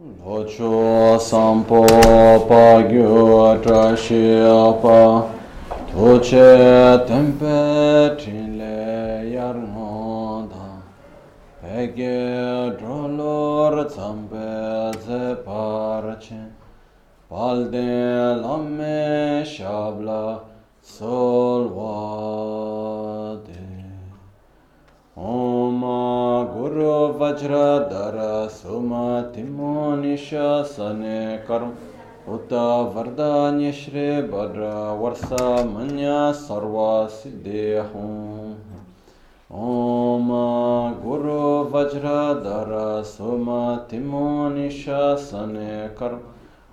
Ocho sampo pa gyo tra shi pa Toche tempe tin yar no Pege drolor tsampe ze parche Palde lamme shabla sol wa Om Guru Vajra Dara Suma Timo Nishasane Karm Uta Vardanya Shri Badra Varsa Manya Sarva Siddhi Hum Om Guru Vajra Dara Suma Timo Nishasane Karm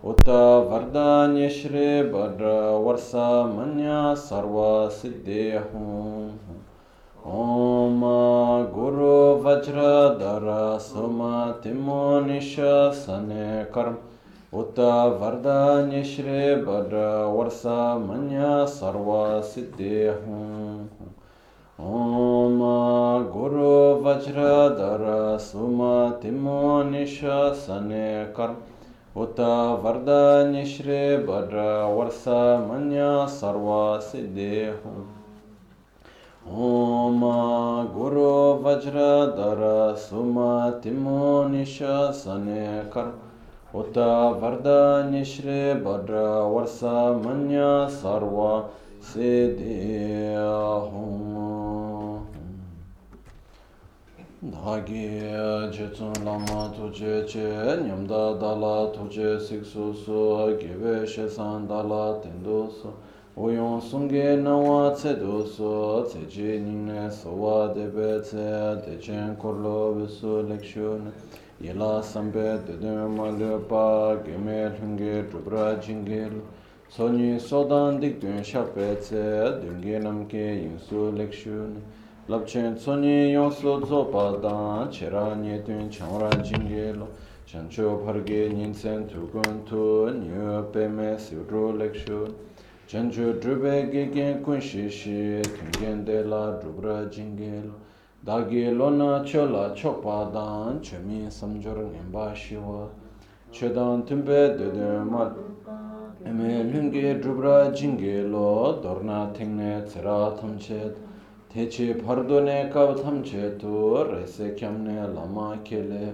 Uta Vardanya Shri Badra Varsa Manya Sarva ॐ गुरुवज्रधर सुमतिमोनिशने कर्म उत वरदानिश्रे वर वर्षा मन्य सर्वसिद्धिः ॐ गुरुवज्रधर सुमतिमोनिशने कर्म उत वरदानिश्रे वर वर्षा मन्य सर्वसिद्धिः ओम गुरु वज्र धर सुमतिमो निशने कर उत वरद निश्रे भद्र वर्ष मन्य सर्व सिद्धि धागे जेचुन लमा तुझे चे न्यमदा दाला तुझे सिक्सु सु गिवे शेसान दाला तेंदु सु Oyong sunge nawa tse doso, tse je ningne sowa debe tse, de chen korlo beso lekshon, yela sambe dede malyopa, geme lunge drubra jingil, sonyi sodan dik dun shape tse, dunge namke yinsu lekshon, labchen sonyi yonso zopa dan, chera nye dun chamra jingil, chancho parge ninsen tukun tu, nyo peme siwro lekshon, chen chu drupay gegen kun shi shi kengen de la drupra jingil dagi lona cho la chokpa dan che mi samjor ngenpa shiwa che dan tumpe de de mal eme lungi drupra jingil dorna tengne tsira tamchet techi pardo ne kab tamchet tu rese kyamne lama kele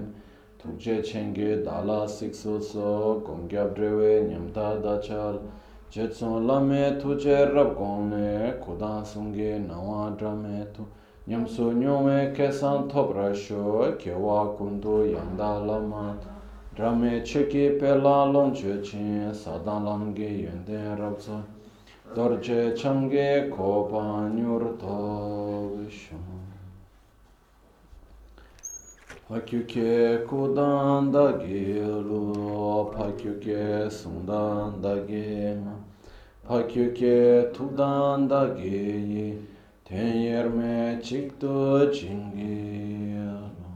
tukje chenge dala sikso so gongyab drewe nyamta dachal Chetsun lame tu che rab gongne, kudan sungi nawa drame tu, nyamsu nyume kesan top rasho, kewa kundu yanda lama, drame cheki pela lom che chin, sadan lamge yende rab sa, dorje changi kopa nyur to shung. Pakyuke kudan da gelu, pakyuke sundan da gema, pakyuke tudan da geyi, ten yerme çıktı çingiyalo.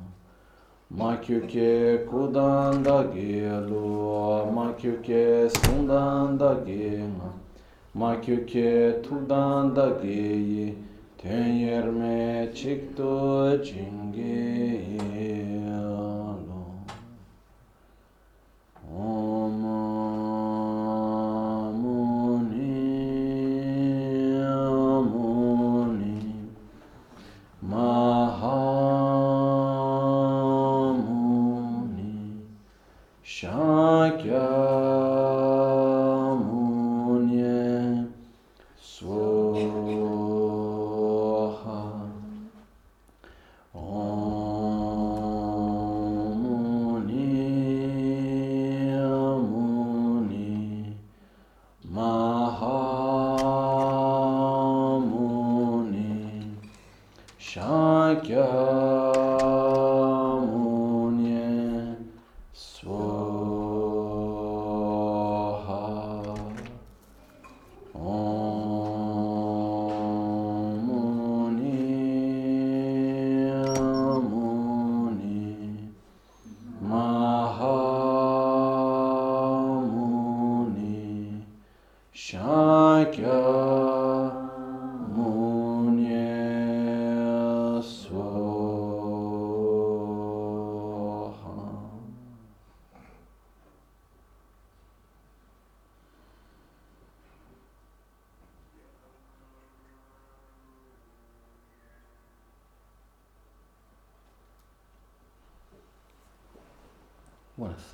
Makyuke kudan da gelu, makyuke sundan da gema, makyuke tudan da geyi, ten yerme çıktı çingiyalo.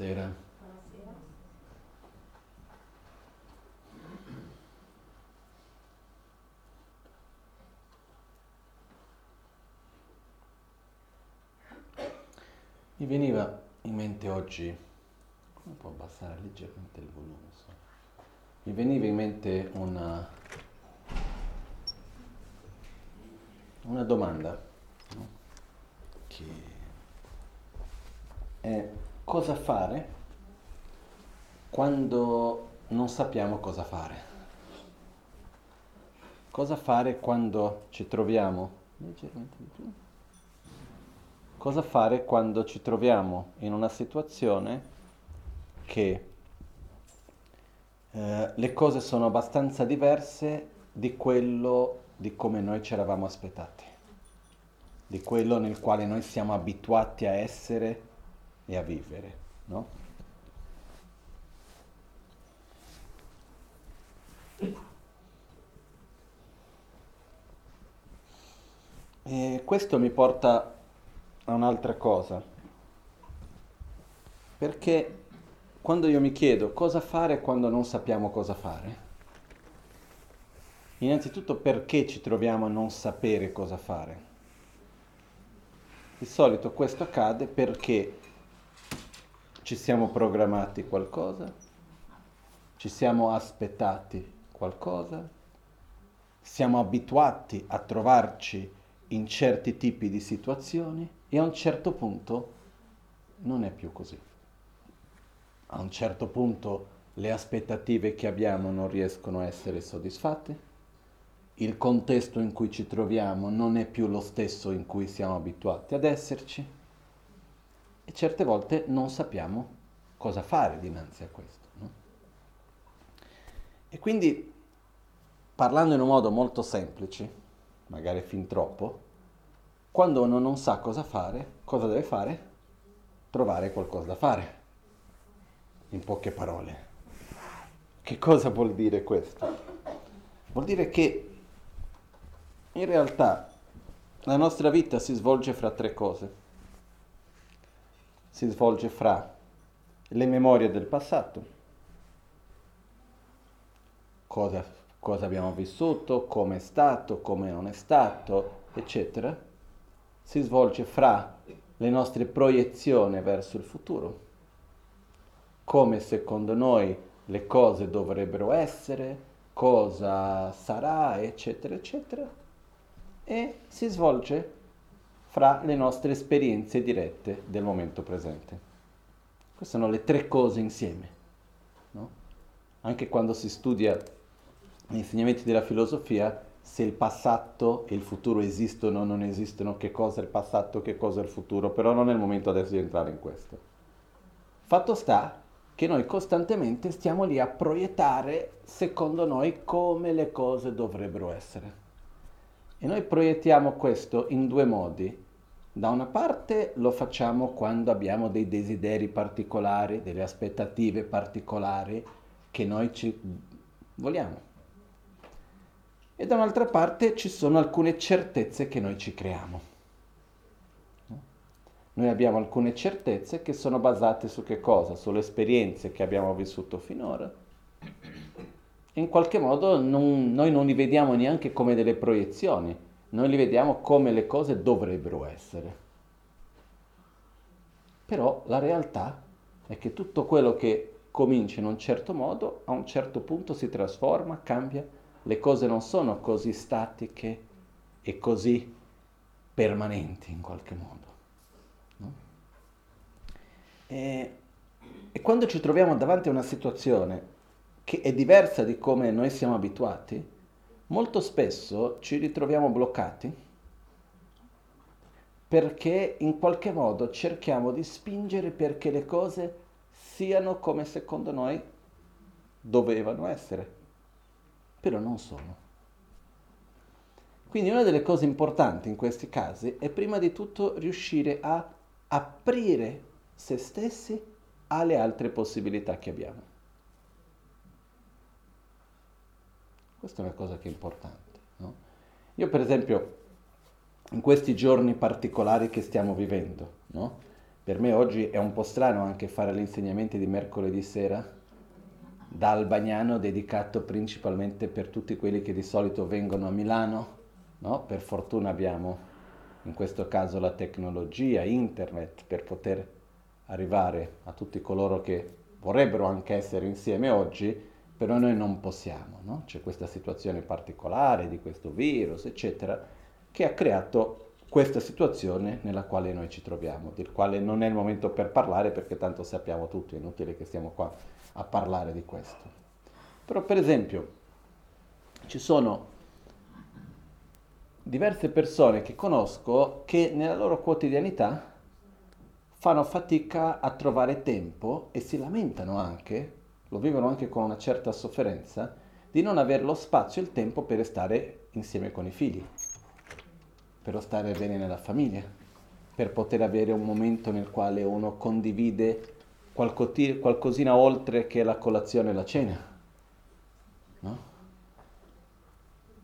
Buonasera. Buonasera. Mi veniva in mente oggi, come può abbassare leggermente il volume? So. Mi veniva in mente una, una domanda no? che è cosa fare quando non sappiamo cosa fare. Cosa fare quando ci troviamo? Cosa fare quando ci troviamo in una situazione che eh, le cose sono abbastanza diverse di quello di come noi ci eravamo aspettati, di quello nel quale noi siamo abituati a essere e a vivere, no? E questo mi porta a un'altra cosa, perché quando io mi chiedo cosa fare quando non sappiamo cosa fare, innanzitutto perché ci troviamo a non sapere cosa fare? Di solito questo accade perché ci siamo programmati qualcosa, ci siamo aspettati qualcosa, siamo abituati a trovarci in certi tipi di situazioni e a un certo punto non è più così. A un certo punto le aspettative che abbiamo non riescono a essere soddisfatte, il contesto in cui ci troviamo non è più lo stesso in cui siamo abituati ad esserci e certe volte non sappiamo cosa fare dinanzi a questo. No? E quindi, parlando in un modo molto semplice, magari fin troppo, quando uno non sa cosa fare, cosa deve fare? Trovare qualcosa da fare. In poche parole. Che cosa vuol dire questo? Vuol dire che in realtà la nostra vita si svolge fra tre cose si svolge fra le memorie del passato, cosa, cosa abbiamo vissuto, come è stato, come non è stato, eccetera, si svolge fra le nostre proiezioni verso il futuro, come secondo noi le cose dovrebbero essere, cosa sarà, eccetera, eccetera, e si svolge fra le nostre esperienze dirette del momento presente. Queste sono le tre cose insieme. No? Anche quando si studia gli insegnamenti della filosofia, se il passato e il futuro esistono o non esistono, che cosa è il passato, che cosa è il futuro, però non è il momento adesso di entrare in questo. Fatto sta che noi costantemente stiamo lì a proiettare, secondo noi, come le cose dovrebbero essere. E noi proiettiamo questo in due modi. Da una parte lo facciamo quando abbiamo dei desideri particolari, delle aspettative particolari che noi ci vogliamo. E da un'altra parte ci sono alcune certezze che noi ci creiamo. Noi abbiamo alcune certezze che sono basate su che cosa? Sulle esperienze che abbiamo vissuto finora in qualche modo non, noi non li vediamo neanche come delle proiezioni, noi li vediamo come le cose dovrebbero essere. Però la realtà è che tutto quello che comincia in un certo modo a un certo punto si trasforma, cambia, le cose non sono così statiche e così permanenti in qualche modo. No? E, e quando ci troviamo davanti a una situazione che è diversa di come noi siamo abituati, molto spesso ci ritroviamo bloccati perché in qualche modo cerchiamo di spingere perché le cose siano come secondo noi dovevano essere, però non sono. Quindi una delle cose importanti in questi casi è prima di tutto riuscire a aprire se stessi alle altre possibilità che abbiamo. Questa è una cosa che è importante. No? Io per esempio in questi giorni particolari che stiamo vivendo, no? Per me oggi è un po' strano anche fare gli insegnamenti di mercoledì sera da Albagnano dedicato principalmente per tutti quelli che di solito vengono a Milano, no? Per fortuna abbiamo in questo caso la tecnologia, internet, per poter arrivare a tutti coloro che vorrebbero anche essere insieme oggi, però noi non possiamo, no? C'è questa situazione particolare di questo virus, eccetera, che ha creato questa situazione nella quale noi ci troviamo, del quale non è il momento per parlare perché tanto sappiamo tutti, è inutile che stiamo qua a parlare di questo. Però per esempio ci sono diverse persone che conosco che nella loro quotidianità fanno fatica a trovare tempo e si lamentano anche, lo vivono anche con una certa sofferenza, di non avere lo spazio e il tempo per stare insieme con i figli, per stare bene nella famiglia, per poter avere un momento nel quale uno condivide qualcosina oltre che la colazione e la cena. No?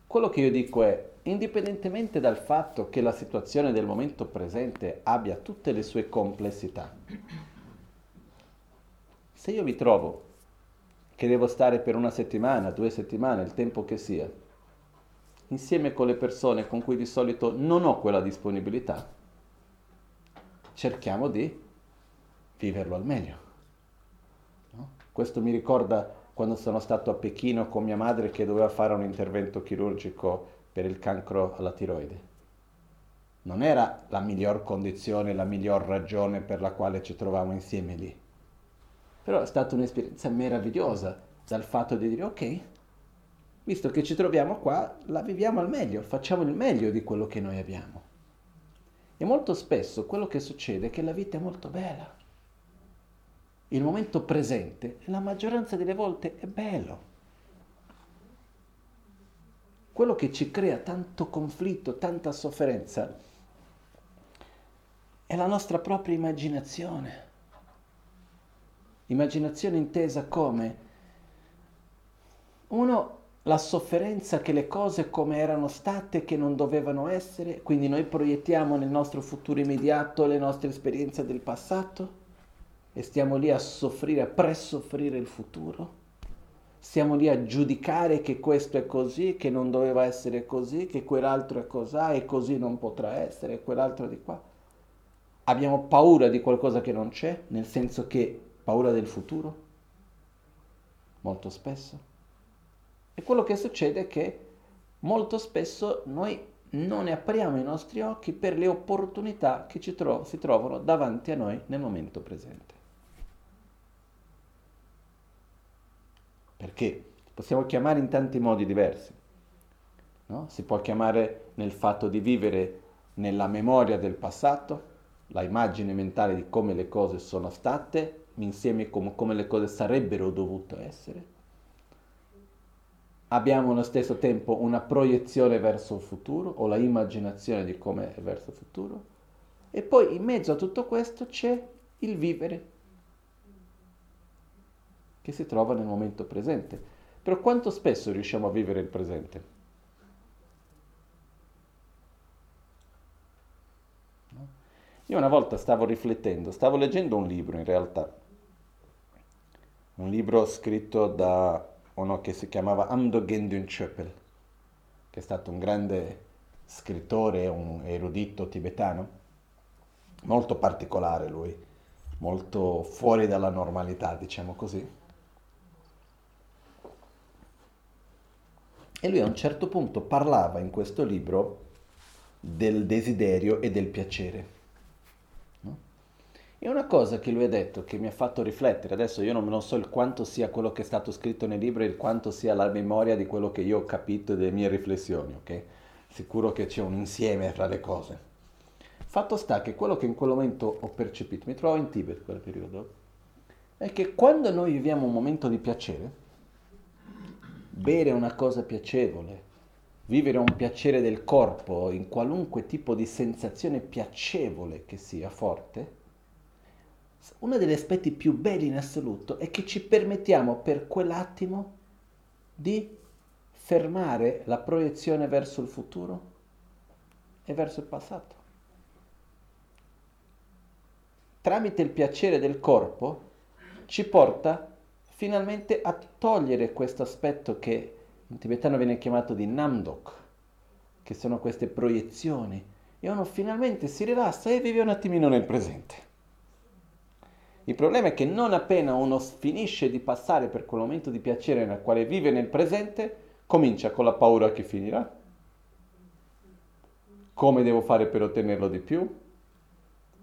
Quello che io dico è, indipendentemente dal fatto che la situazione del momento presente abbia tutte le sue complessità, se io mi trovo che devo stare per una settimana, due settimane, il tempo che sia, insieme con le persone con cui di solito non ho quella disponibilità, cerchiamo di viverlo al meglio. No? Questo mi ricorda quando sono stato a Pechino con mia madre che doveva fare un intervento chirurgico per il cancro alla tiroide. Non era la miglior condizione, la miglior ragione per la quale ci trovavamo insieme lì. Però è stata un'esperienza meravigliosa dal fatto di dire ok, visto che ci troviamo qua, la viviamo al meglio, facciamo il meglio di quello che noi abbiamo. E molto spesso quello che succede è che la vita è molto bella. Il momento presente, la maggioranza delle volte, è bello quello che ci crea tanto conflitto, tanta sofferenza, è la nostra propria immaginazione. Immaginazione intesa come uno la sofferenza che le cose come erano state, che non dovevano essere, quindi noi proiettiamo nel nostro futuro immediato le nostre esperienze del passato e stiamo lì a soffrire, a presoffrire il futuro stiamo lì a giudicare che questo è così, che non doveva essere così, che quell'altro è così e così non potrà essere, quell'altro di qua. Abbiamo paura di qualcosa che non c'è, nel senso che paura del futuro, molto spesso. E quello che succede è che molto spesso noi non ne apriamo i nostri occhi per le opportunità che tro- si trovano davanti a noi nel momento presente. perché possiamo chiamare in tanti modi diversi. No? Si può chiamare nel fatto di vivere nella memoria del passato, la immagine mentale di come le cose sono state, insieme con come le cose sarebbero dovute essere. Abbiamo allo stesso tempo una proiezione verso il futuro o la immaginazione di come è verso il futuro. E poi in mezzo a tutto questo c'è il vivere che si trova nel momento presente. Però quanto spesso riusciamo a vivere il presente? Io una volta stavo riflettendo, stavo leggendo un libro in realtà, un libro scritto da uno che si chiamava Amdo Gendun Chöpel, che è stato un grande scrittore, un erudito tibetano, molto particolare lui, molto fuori dalla normalità, diciamo così. E lui a un certo punto parlava in questo libro del desiderio e del piacere. E una cosa che lui ha detto che mi ha fatto riflettere, adesso io non, non so il quanto sia quello che è stato scritto nel libro e il quanto sia la memoria di quello che io ho capito e delle mie riflessioni, ok? Sicuro che c'è un insieme fra le cose. Fatto sta che quello che in quel momento ho percepito, mi trovo in Tibet quel periodo, è che quando noi viviamo un momento di piacere, bere una cosa piacevole, vivere un piacere del corpo in qualunque tipo di sensazione piacevole che sia forte, uno degli aspetti più belli in assoluto è che ci permettiamo per quell'attimo di fermare la proiezione verso il futuro e verso il passato. tramite il piacere del corpo, ci porta finalmente a togliere questo aspetto che in tibetano viene chiamato di namdok, che sono queste proiezioni, e uno finalmente si rilassa e vive un attimino nel presente. Il problema è che non appena uno finisce di passare per quel momento di piacere nel quale vive nel presente, comincia con la paura che finirà. Come devo fare per ottenerlo di più?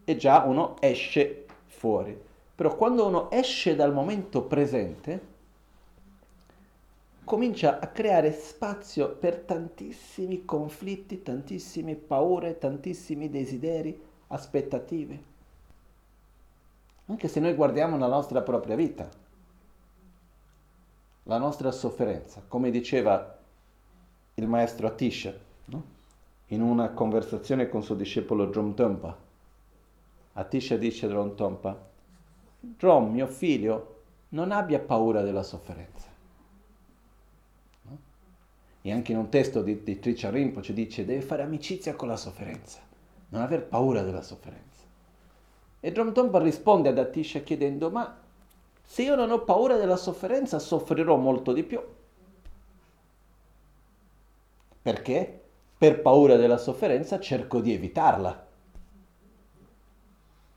E già uno esce fuori. Però quando uno esce dal momento presente, comincia a creare spazio per tantissimi conflitti, tantissime paure, tantissimi desideri, aspettative. Anche se noi guardiamo la nostra propria vita, la nostra sofferenza, come diceva il maestro Atisha, no? in una conversazione con suo discepolo Drom Tompa. Atisha dice a Drom Tompa, Drom, mio figlio, non abbia paura della sofferenza. No? E anche in un testo di, di Tricia Rinpoche dice, deve fare amicizia con la sofferenza, non aver paura della sofferenza. E Drom Tompa risponde ad Atisha chiedendo, ma se io non ho paura della sofferenza soffrirò molto di più. Perché? Per paura della sofferenza cerco di evitarla.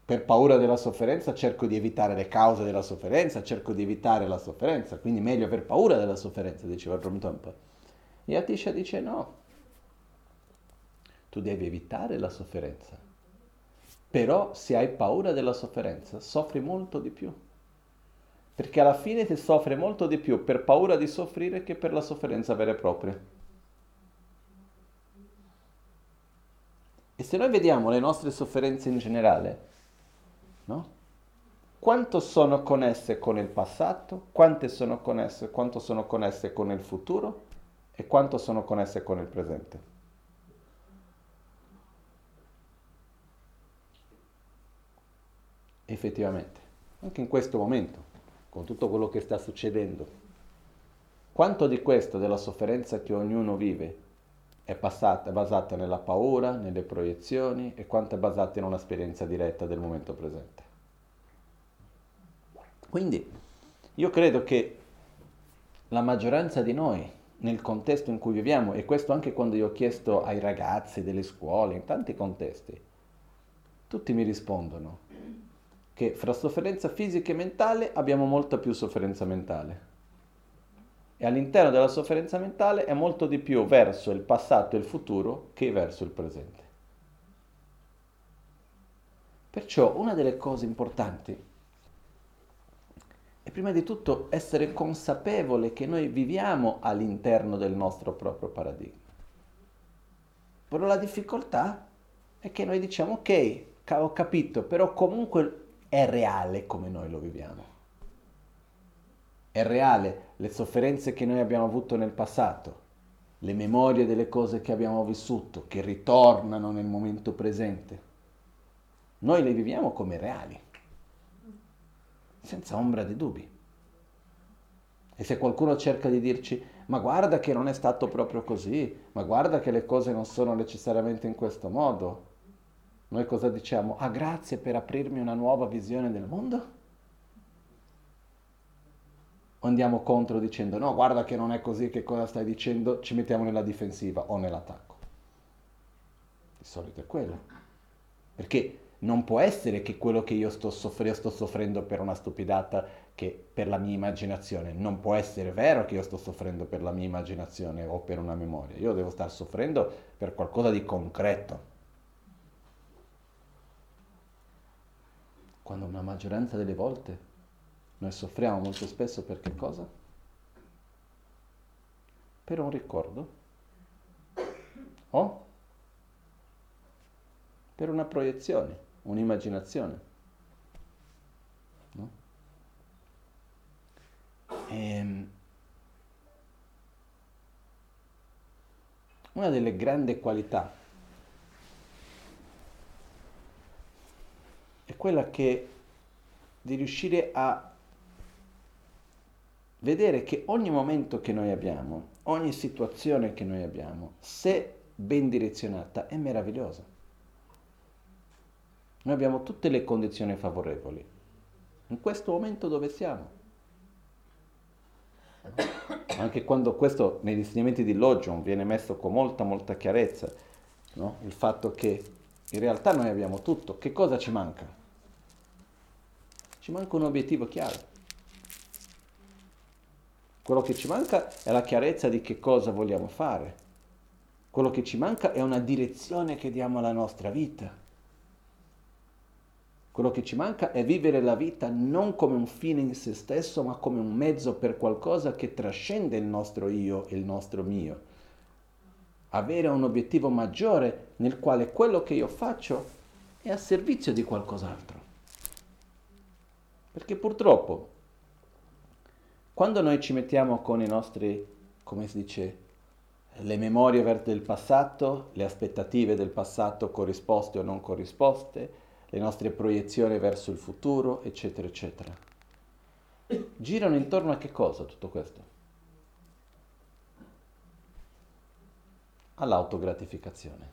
Per paura della sofferenza cerco di evitare le cause della sofferenza, cerco di evitare la sofferenza, quindi meglio per paura della sofferenza, diceva Drom Tompa. E Atisha dice no, tu devi evitare la sofferenza però se hai paura della sofferenza, soffri molto di più. Perché alla fine si soffre molto di più per paura di soffrire che per la sofferenza vera e propria. E se noi vediamo le nostre sofferenze in generale, no? Quanto sono connesse con il passato, quante sono connesse, quanto sono connesse con il futuro e quanto sono connesse con il presente. Effettivamente, anche in questo momento, con tutto quello che sta succedendo, quanto di questo, della sofferenza che ognuno vive, è, passata, è basata nella paura, nelle proiezioni e quanto è basata in un'esperienza diretta del momento presente. Quindi io credo che la maggioranza di noi, nel contesto in cui viviamo, e questo anche quando io ho chiesto ai ragazzi delle scuole, in tanti contesti, tutti mi rispondono, che fra sofferenza fisica e mentale abbiamo molta più sofferenza mentale. E all'interno della sofferenza mentale è molto di più verso il passato e il futuro che verso il presente. Perciò una delle cose importanti è prima di tutto essere consapevole che noi viviamo all'interno del nostro proprio paradigma. Però la difficoltà è che noi diciamo ok, ho capito, però comunque è reale come noi lo viviamo. È reale le sofferenze che noi abbiamo avuto nel passato, le memorie delle cose che abbiamo vissuto, che ritornano nel momento presente. Noi le viviamo come reali, senza ombra di dubbi. E se qualcuno cerca di dirci, ma guarda che non è stato proprio così, ma guarda che le cose non sono necessariamente in questo modo, noi cosa diciamo? Ah, grazie per aprirmi una nuova visione del mondo? O andiamo contro dicendo no, guarda che non è così, che cosa stai dicendo? Ci mettiamo nella difensiva o nell'attacco. Di solito è quello. Perché non può essere che quello che io sto soffrendo, sto soffrendo per una stupidata che per la mia immaginazione. Non può essere vero che io sto soffrendo per la mia immaginazione o per una memoria. Io devo stare soffrendo per qualcosa di concreto. Quando una maggioranza delle volte noi soffriamo molto spesso per che cosa? Per un ricordo o per una proiezione, un'immaginazione. No? E ehm, una delle grandi qualità quella che di riuscire a vedere che ogni momento che noi abbiamo, ogni situazione che noi abbiamo, se ben direzionata, è meravigliosa. Noi abbiamo tutte le condizioni favorevoli. In questo momento dove siamo? Anche quando questo negli insegnamenti di Logion viene messo con molta, molta chiarezza, no? il fatto che in realtà noi abbiamo tutto, che cosa ci manca? Ci manca un obiettivo chiaro. Quello che ci manca è la chiarezza di che cosa vogliamo fare. Quello che ci manca è una direzione che diamo alla nostra vita. Quello che ci manca è vivere la vita non come un fine in se stesso, ma come un mezzo per qualcosa che trascende il nostro io e il nostro mio. Avere un obiettivo maggiore nel quale quello che io faccio è a servizio di qualcos'altro. Perché purtroppo, quando noi ci mettiamo con i nostri, come si dice, le memorie del passato, le aspettative del passato corrisposte o non corrisposte, le nostre proiezioni verso il futuro, eccetera, eccetera. Girano intorno a che cosa tutto questo? All'autogratificazione.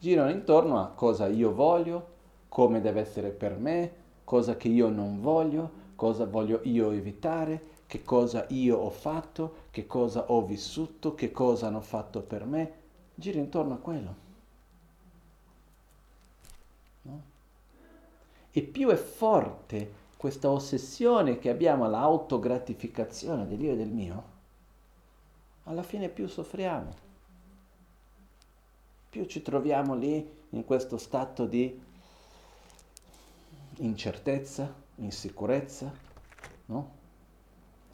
Girano intorno a cosa io voglio, come deve essere per me, cosa che io non voglio, cosa voglio io evitare, che cosa io ho fatto, che cosa ho vissuto, che cosa hanno fatto per me. Gira intorno a quello. No? E più è forte questa ossessione che abbiamo all'autogratificazione dell'io e del mio, alla fine più soffriamo. Più ci troviamo lì in questo stato di incertezza, insicurezza, no?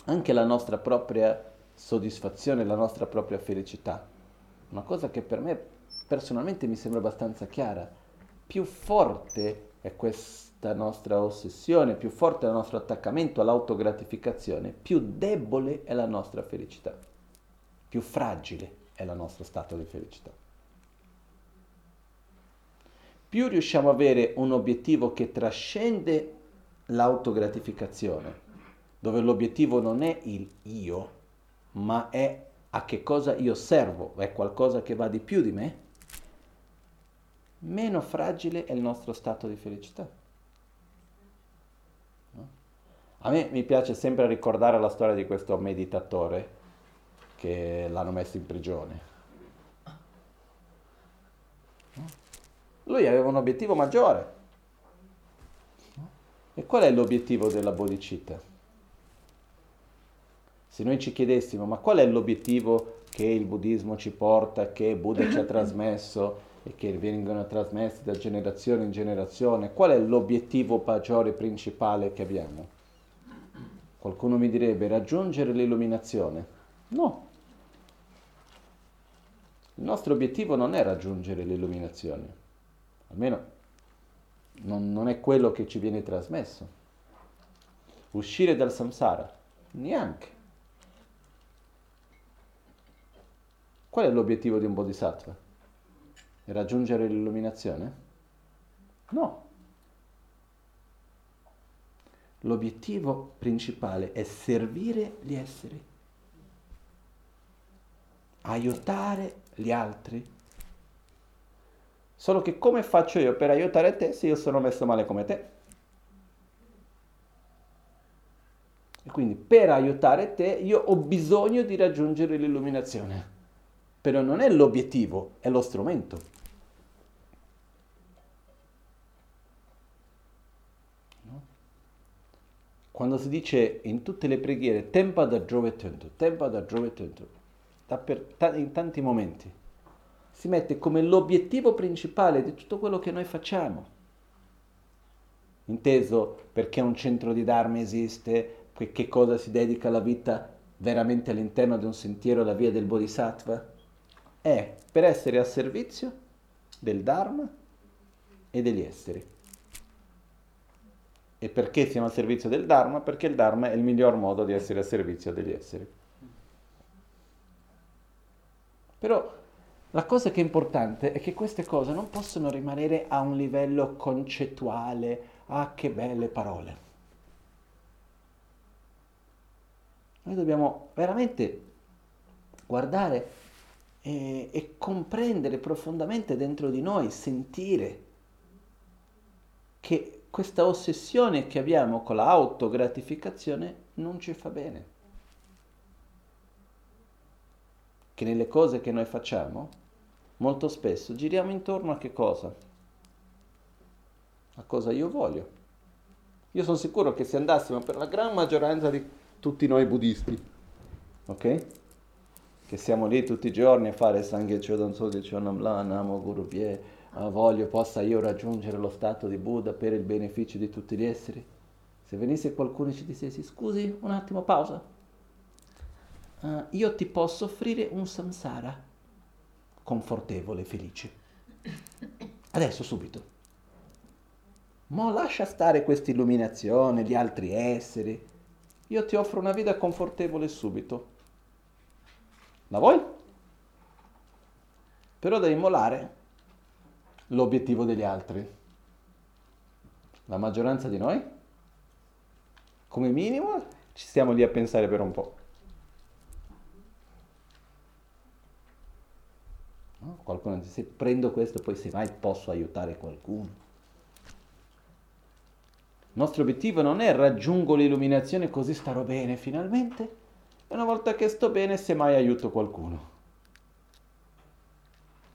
Anche la nostra propria soddisfazione, la nostra propria felicità. Una cosa che per me personalmente mi sembra abbastanza chiara più forte è questa nostra ossessione, più forte è il nostro attaccamento all'autogratificazione, più debole è la nostra felicità, più fragile è il nostro stato di felicità. Più riusciamo ad avere un obiettivo che trascende l'autogratificazione, dove l'obiettivo non è il io, ma è a che cosa io servo, è qualcosa che va di più di me, meno fragile è il nostro stato di felicità. A me mi piace sempre ricordare la storia di questo meditatore che l'hanno messo in prigione. Lui aveva un obiettivo maggiore. E qual è l'obiettivo della bodhicitta? Se noi ci chiedessimo ma qual è l'obiettivo che il buddismo ci porta, che Buddha ci ha trasmesso, e che vengono trasmessi da generazione in generazione, qual è l'obiettivo maggiore principale che abbiamo? Qualcuno mi direbbe raggiungere l'illuminazione. No. Il nostro obiettivo non è raggiungere l'illuminazione, almeno non, non è quello che ci viene trasmesso. Uscire dal samsara, neanche. Qual è l'obiettivo di un bodhisattva? raggiungere l'illuminazione? No. L'obiettivo principale è servire gli esseri, aiutare gli altri. Solo che come faccio io per aiutare te se io sono messo male come te? E quindi per aiutare te io ho bisogno di raggiungere l'illuminazione. Però non è l'obiettivo, è lo strumento. quando si dice in tutte le preghiere tempa da Giove tempa da Giove in tanti momenti, si mette come l'obiettivo principale di tutto quello che noi facciamo. Inteso perché un centro di Dharma esiste, che cosa si dedica la vita veramente all'interno di un sentiero, la via del Bodhisattva, è per essere a servizio del Dharma e degli esseri. E perché siamo al servizio del Dharma? Perché il Dharma è il miglior modo di essere a servizio degli esseri. Però la cosa che è importante è che queste cose non possono rimanere a un livello concettuale, ah che belle parole. Noi dobbiamo veramente guardare e, e comprendere profondamente dentro di noi, sentire che questa ossessione che abbiamo con l'autogratificazione non ci fa bene. Che nelle cose che noi facciamo, molto spesso giriamo intorno a che cosa? A cosa io voglio. Io sono sicuro che se andassimo per la gran maggioranza di tutti noi buddisti, ok? Che siamo lì tutti i giorni a fare Sangye Chodon Sogye Chonam La Namo Guru Pie, voglio possa io raggiungere lo stato di Buddha per il beneficio di tutti gli esseri? Se venisse qualcuno e ci dicesse scusi un attimo, pausa, uh, io ti posso offrire un samsara confortevole, felice. Adesso, subito. Ma lascia stare questa illuminazione di altri esseri. Io ti offro una vita confortevole subito. La vuoi? Però devi molare l'obiettivo degli altri. La maggioranza di noi, come minimo, ci stiamo lì a pensare per un po'. Qualcuno dice, se prendo questo poi se mai posso aiutare qualcuno. Il nostro obiettivo non è raggiungo l'illuminazione così starò bene finalmente e una volta che sto bene semmai aiuto qualcuno.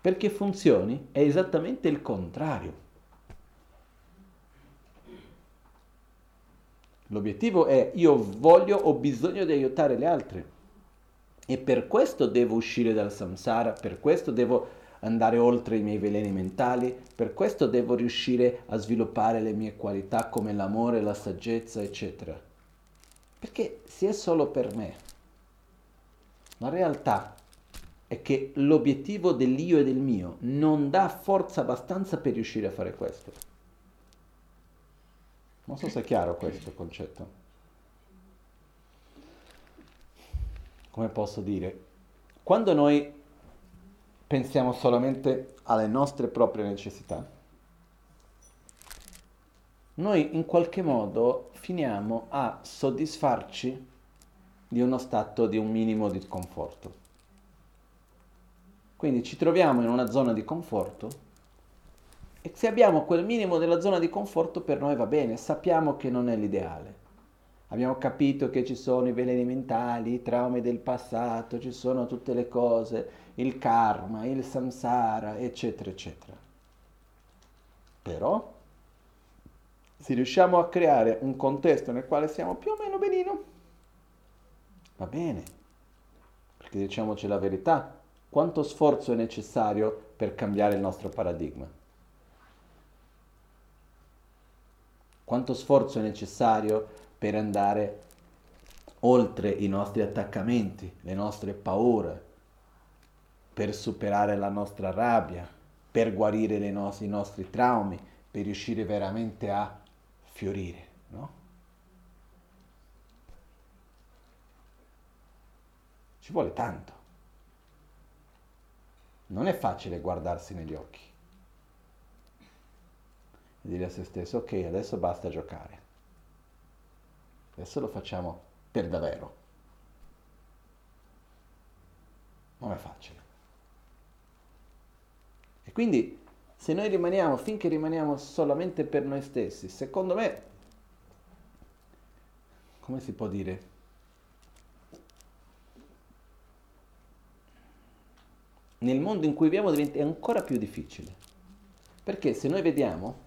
Perché funzioni è esattamente il contrario. L'obiettivo è io voglio, ho bisogno di aiutare le altre e per questo devo uscire dal samsara, per questo devo andare oltre i miei veleni mentali, per questo devo riuscire a sviluppare le mie qualità come l'amore, la saggezza, eccetera. Perché se è solo per me, la realtà è che l'obiettivo dell'io e del mio non dà forza abbastanza per riuscire a fare questo. Non so se è chiaro questo concetto. Come posso dire? Quando noi pensiamo solamente alle nostre proprie necessità, noi in qualche modo finiamo a soddisfarci di uno stato di un minimo di conforto. Quindi ci troviamo in una zona di conforto e se abbiamo quel minimo della zona di conforto per noi va bene, sappiamo che non è l'ideale. Abbiamo capito che ci sono i veleni mentali, i traumi del passato, ci sono tutte le cose, il karma, il samsara, eccetera, eccetera. Però, se riusciamo a creare un contesto nel quale siamo più o meno benino, va bene. Perché diciamoci la verità, quanto sforzo è necessario per cambiare il nostro paradigma? Quanto sforzo è necessario per andare oltre i nostri attaccamenti, le nostre paure, per superare la nostra rabbia, per guarire no- i nostri traumi, per riuscire veramente a fiorire, no? Ci vuole tanto. Non è facile guardarsi negli occhi e dire a se stesso, ok, adesso basta giocare. Adesso lo facciamo per davvero. Non è facile. Quindi se noi rimaniamo, finché rimaniamo solamente per noi stessi, secondo me, come si può dire? nel mondo in cui viviamo diventa ancora più difficile. Perché se noi vediamo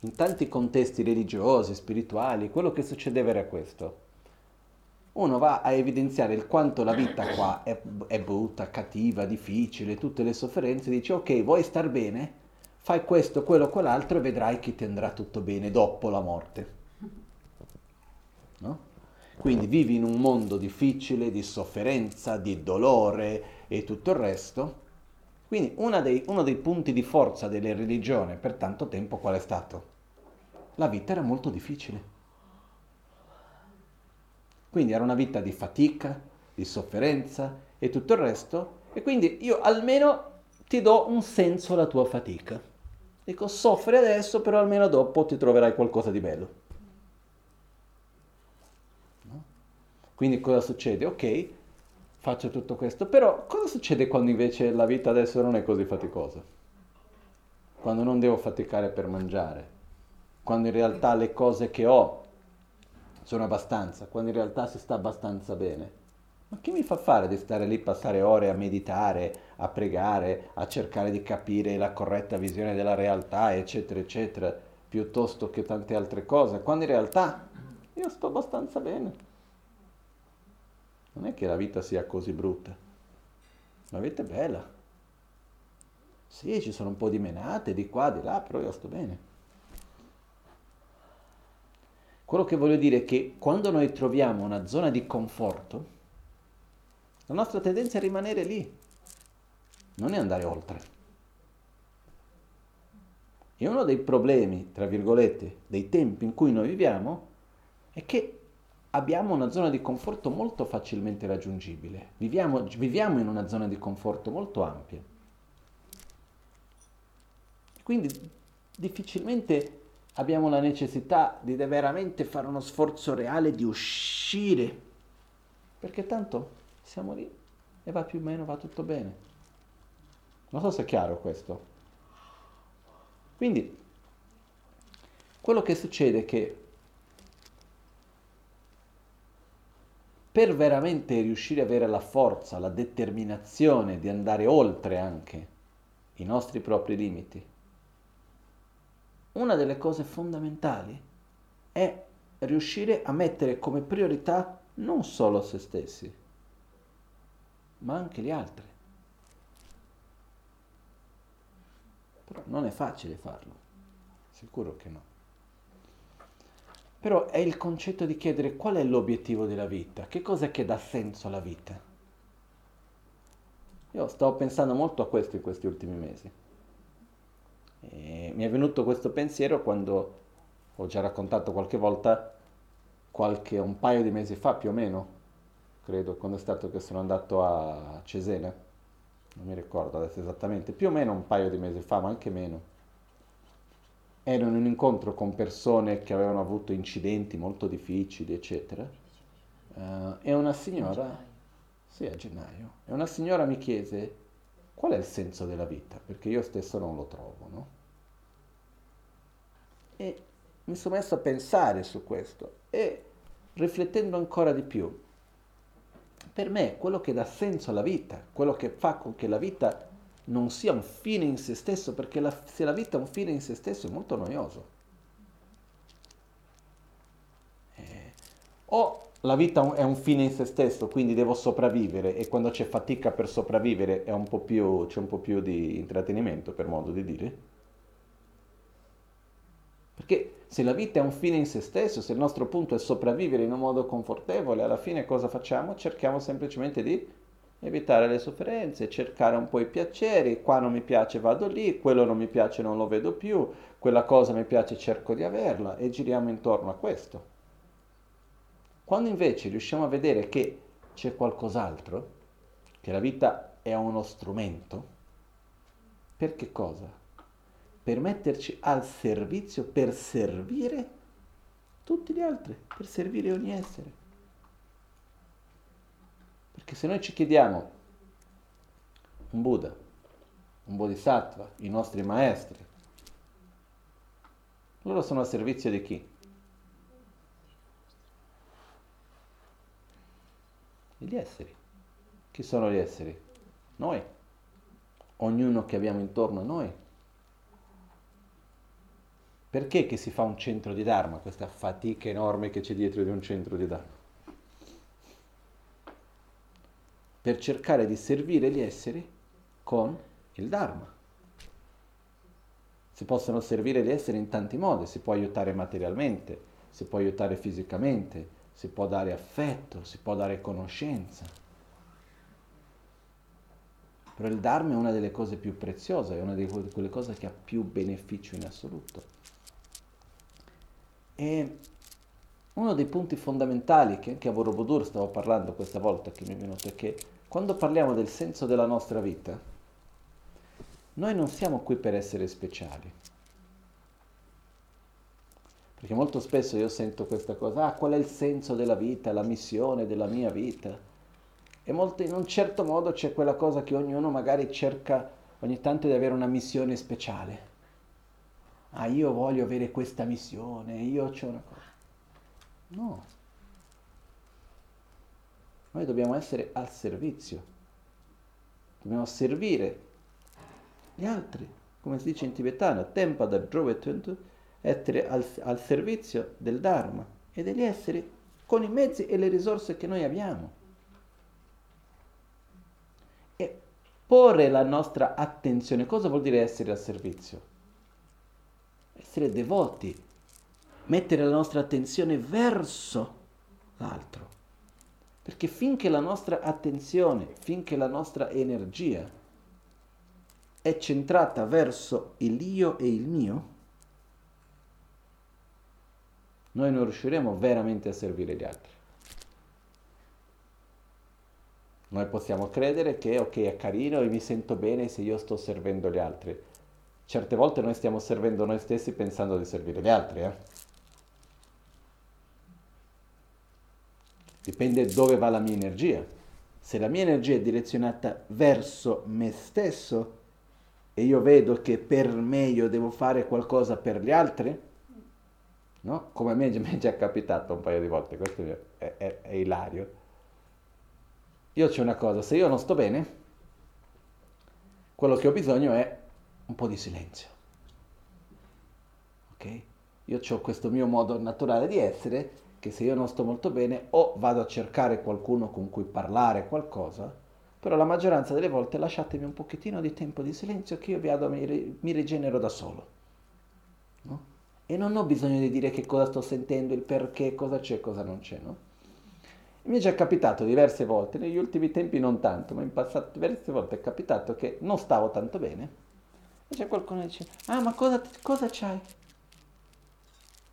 in tanti contesti religiosi, spirituali, quello che succedeva era questo. Uno va a evidenziare il quanto la vita qua è, è brutta, cattiva, difficile, tutte le sofferenze, dice ok, vuoi star bene? Fai questo, quello, quell'altro e vedrai che ti andrà tutto bene dopo la morte. No? Quindi vivi in un mondo difficile, di sofferenza, di dolore e tutto il resto, quindi dei, uno dei punti di forza delle religioni per tanto tempo qual è stato? La vita era molto difficile. Quindi era una vita di fatica, di sofferenza e tutto il resto. E quindi io almeno ti do un senso alla tua fatica. Dico, soffri adesso, però almeno dopo ti troverai qualcosa di bello. No? Quindi cosa succede? Ok, faccio tutto questo, però cosa succede quando invece la vita adesso non è così faticosa? Quando non devo faticare per mangiare, quando in realtà le cose che ho sono abbastanza, quando in realtà si sta abbastanza bene. Ma chi mi fa fare di stare lì, passare ore a meditare, a pregare, a cercare di capire la corretta visione della realtà, eccetera, eccetera, piuttosto che tante altre cose, quando in realtà io sto abbastanza bene. Non è che la vita sia così brutta. La vita è bella. Sì, ci sono un po' di menate di qua, di là, però io sto bene. Quello che voglio dire è che quando noi troviamo una zona di conforto, la nostra tendenza è rimanere lì, non è andare oltre. E uno dei problemi, tra virgolette, dei tempi in cui noi viviamo è che abbiamo una zona di conforto molto facilmente raggiungibile, viviamo, viviamo in una zona di conforto molto ampia. Quindi difficilmente abbiamo la necessità di veramente fare uno sforzo reale di uscire, perché tanto siamo lì e va più o meno, va tutto bene. Non so se è chiaro questo. Quindi, quello che succede è che per veramente riuscire ad avere la forza, la determinazione di andare oltre anche i nostri propri limiti, una delle cose fondamentali è riuscire a mettere come priorità non solo se stessi, ma anche gli altri. Però non è facile farlo, sicuro che no. Però è il concetto di chiedere qual è l'obiettivo della vita, che cos'è che dà senso alla vita. Io stavo pensando molto a questo in questi ultimi mesi. E mi è venuto questo pensiero quando ho già raccontato qualche volta, qualche, un paio di mesi fa più o meno, credo, quando è stato che sono andato a Cesena, non mi ricordo adesso esattamente, più o meno un paio di mesi fa, ma anche meno. Ero in un incontro con persone che avevano avuto incidenti molto difficili, eccetera, uh, e una signora, sì, a gennaio, e una signora mi chiese qual è il senso della vita, perché io stesso non lo trovo, no? E mi sono messo a pensare su questo e riflettendo ancora di più, per me quello che dà senso alla vita, quello che fa con che la vita non sia un fine in se stesso, perché la, se la vita è un fine in se stesso è molto noioso. Eh, o la vita è un fine in se stesso, quindi devo sopravvivere e quando c'è fatica per sopravvivere un più, c'è un po' più di intrattenimento, per modo di dire. Perché se la vita è un fine in se stesso, se il nostro punto è sopravvivere in un modo confortevole, alla fine cosa facciamo? Cerchiamo semplicemente di evitare le sofferenze, cercare un po' i piaceri, qua non mi piace vado lì, quello non mi piace non lo vedo più, quella cosa mi piace cerco di averla e giriamo intorno a questo. Quando invece riusciamo a vedere che c'è qualcos'altro, che la vita è uno strumento, per che cosa? Per metterci al servizio, per servire tutti gli altri, per servire ogni essere. Perché se noi ci chiediamo un Buddha, un Bodhisattva, i nostri maestri, loro sono a servizio di chi? Gli esseri. Chi sono gli esseri? Noi. Ognuno che abbiamo intorno a noi. Perché che si fa un centro di Dharma, questa fatica enorme che c'è dietro di un centro di Dharma? per cercare di servire gli esseri con il Dharma. Si possono servire gli esseri in tanti modi, si può aiutare materialmente, si può aiutare fisicamente, si può dare affetto, si può dare conoscenza. Però il Dharma è una delle cose più preziose, è una di quelle cose che ha più beneficio in assoluto. E uno dei punti fondamentali che anche a Borobudur stavo parlando questa volta che mi è venuto è che quando parliamo del senso della nostra vita, noi non siamo qui per essere speciali. Perché molto spesso io sento questa cosa, ah, qual è il senso della vita, la missione della mia vita? E molto, in un certo modo c'è quella cosa che ognuno magari cerca ogni tanto di avere una missione speciale. Ah, io voglio avere questa missione, io ho una cosa. No. Noi dobbiamo essere al servizio. Dobbiamo servire gli altri, come si dice in tibetano, tempa da drovetuntu, essere al, al servizio del Dharma e degli esseri con i mezzi e le risorse che noi abbiamo. E porre la nostra attenzione, cosa vuol dire essere al servizio? Essere devoti, mettere la nostra attenzione verso l'altro. Perché finché la nostra attenzione, finché la nostra energia è centrata verso il io e il mio, noi non riusciremo veramente a servire gli altri. Noi possiamo credere che ok è carino e mi sento bene se io sto servendo gli altri. Certe volte noi stiamo servendo noi stessi pensando di servire gli altri. Eh? Dipende dove va la mia energia. Se la mia energia è direzionata verso me stesso e io vedo che per me io devo fare qualcosa per gli altri, no? come a me mi è già capitato un paio di volte, questo è, è, è ilario. Io c'è una cosa, se io non sto bene, quello che ho bisogno è un po' di silenzio. Ok? Io ho questo mio modo naturale di essere che se io non sto molto bene o vado a cercare qualcuno con cui parlare qualcosa, però la maggioranza delle volte lasciatemi un pochettino di tempo di silenzio che io vado, mi, mi rigenero da solo. No? E non ho bisogno di dire che cosa sto sentendo, il perché, cosa c'è, cosa non c'è, no? Mi è già capitato diverse volte, negli ultimi tempi non tanto, ma in passato diverse volte è capitato che non stavo tanto bene c'è qualcuno che dice, ah ma cosa, cosa c'hai?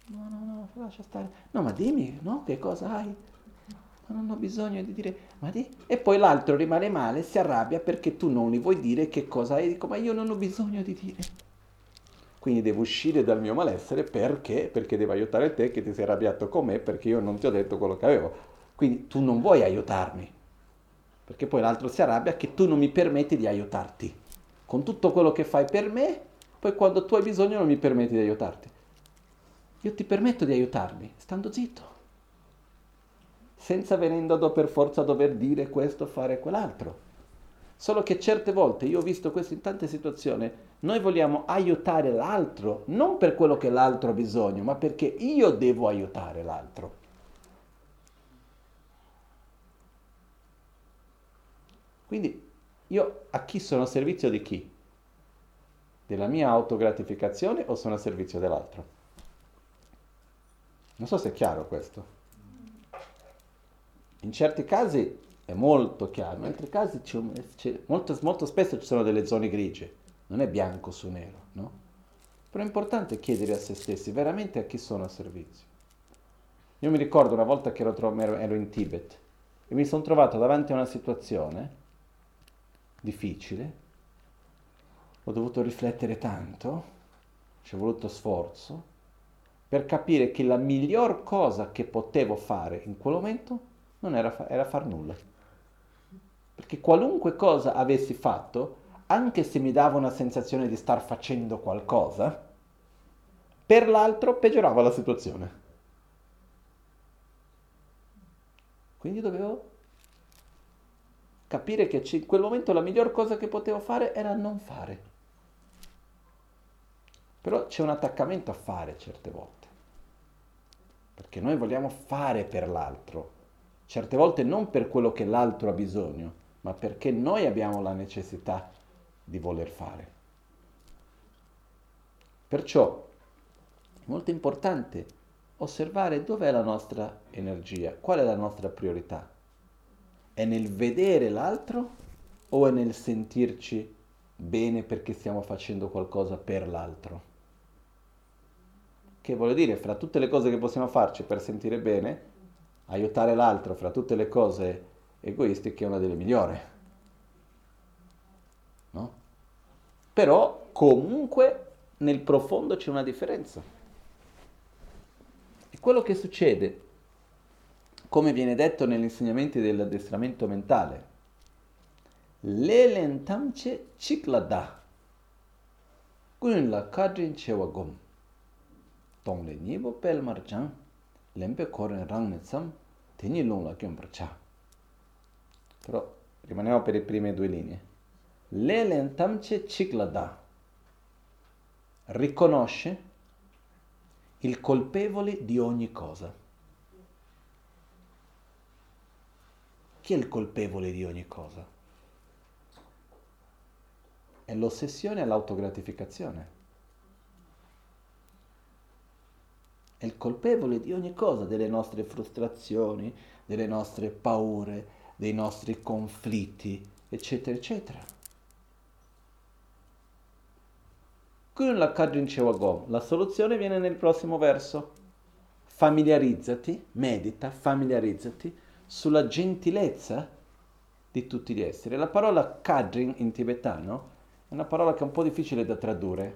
No, no, no, lascia stare. No, ma dimmi, no, che cosa hai? Ma non ho bisogno di dire, ma di... E poi l'altro rimane male, si arrabbia perché tu non gli vuoi dire che cosa hai. Dico, ma io non ho bisogno di dire. Quindi devo uscire dal mio malessere perché? Perché devo aiutare te che ti sei arrabbiato con me perché io non ti ho detto quello che avevo. Quindi tu non vuoi aiutarmi. Perché poi l'altro si arrabbia che tu non mi permetti di aiutarti. Con tutto quello che fai per me, poi quando tu hai bisogno non mi permetti di aiutarti. Io ti permetto di aiutarmi, stando zitto. Senza venendo per forza a dover dire questo, fare quell'altro. Solo che certe volte, io ho visto questo in tante situazioni, noi vogliamo aiutare l'altro, non per quello che l'altro ha bisogno, ma perché io devo aiutare l'altro. Quindi io a chi sono a servizio di chi? Della mia autogratificazione o sono a servizio dell'altro? Non so se è chiaro questo. In certi casi è molto chiaro, in altri casi c'è, c'è, molto, molto spesso ci sono delle zone grigie, non è bianco su nero, no? Però è importante chiedere a se stessi veramente a chi sono a servizio. Io mi ricordo una volta che ero, ero in Tibet e mi sono trovato davanti a una situazione difficile, ho dovuto riflettere tanto, ci è voluto sforzo, per capire che la miglior cosa che potevo fare in quel momento non era, fa- era far nulla. Perché qualunque cosa avessi fatto, anche se mi dava una sensazione di star facendo qualcosa, per l'altro peggiorava la situazione. Quindi dovevo capire che in quel momento la miglior cosa che potevo fare era non fare. Però c'è un attaccamento a fare certe volte, perché noi vogliamo fare per l'altro, certe volte non per quello che l'altro ha bisogno, ma perché noi abbiamo la necessità di voler fare. Perciò è molto importante osservare dov'è la nostra energia, qual è la nostra priorità. È nel vedere l'altro o è nel sentirci bene perché stiamo facendo qualcosa per l'altro? Che voglio dire, fra tutte le cose che possiamo farci per sentire bene, aiutare l'altro fra tutte le cose egoistiche è una delle migliori. No? Però comunque nel profondo c'è una differenza. E quello che succede come viene detto negli insegnamenti dell'addestramento mentale, lelentamche ciklada, kun la kadrin chewa gom, tong le nibo pel marchang, lempe koren rang ne tsam, teni long la kyom percha. Però rimaniamo per le prime due linee. Lelentamche ciklada riconosce il colpevole di ogni cosa. Chi è il colpevole di ogni cosa? È l'ossessione all'autogratificazione. È il colpevole di ogni cosa, delle nostre frustrazioni, delle nostre paure, dei nostri conflitti, eccetera, eccetera. Kun la kadrin chewagom. La soluzione viene nel prossimo verso. Familiarizzati, medita, familiarizzati sulla gentilezza di tutti gli esseri. La parola kadrin in tibetano è una parola che è un po' difficile da tradurre,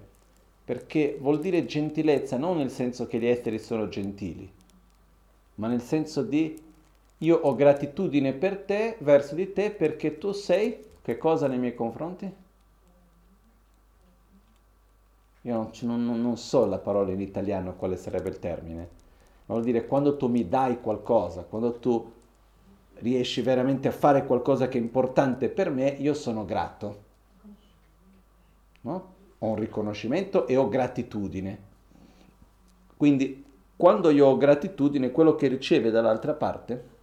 perché vuol dire gentilezza non nel senso che gli esseri sono gentili, ma nel senso di io ho gratitudine per te, verso di te, perché tu sei che cosa nei miei confronti? Io non, non, non so la parola in italiano quale sarebbe il termine, ma vuol dire quando tu mi dai qualcosa, quando tu riesci veramente a fare qualcosa che è importante per me, io sono grato. No? Ho un riconoscimento e ho gratitudine. Quindi quando io ho gratitudine, quello che riceve dall'altra parte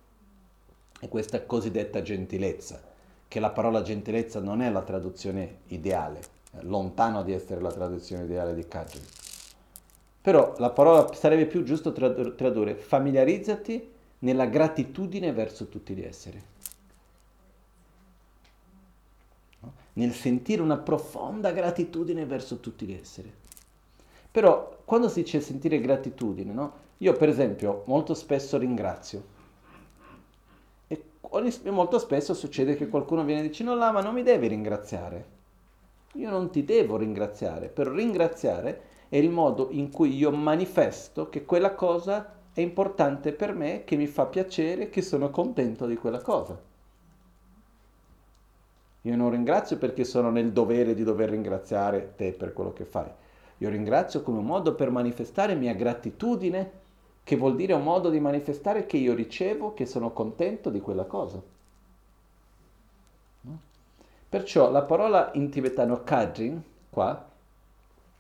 è questa cosiddetta gentilezza, che la parola gentilezza non è la traduzione ideale, lontano di essere la traduzione ideale di Kajin. Però la parola sarebbe più giusto tradurre familiarizzati nella gratitudine verso tutti gli esseri. No? Nel sentire una profonda gratitudine verso tutti gli esseri. Però quando si dice sentire gratitudine, no? io per esempio molto spesso ringrazio. E molto spesso succede che qualcuno viene e dice no, là, ma non mi devi ringraziare. Io non ti devo ringraziare. Per ringraziare è il modo in cui io manifesto che quella cosa è importante per me, che mi fa piacere, che sono contento di quella cosa. Io non ringrazio perché sono nel dovere di dover ringraziare te per quello che fai. Io ringrazio come un modo per manifestare mia gratitudine, che vuol dire un modo di manifestare che io ricevo, che sono contento di quella cosa. Perciò la parola in tibetano kajin, qua,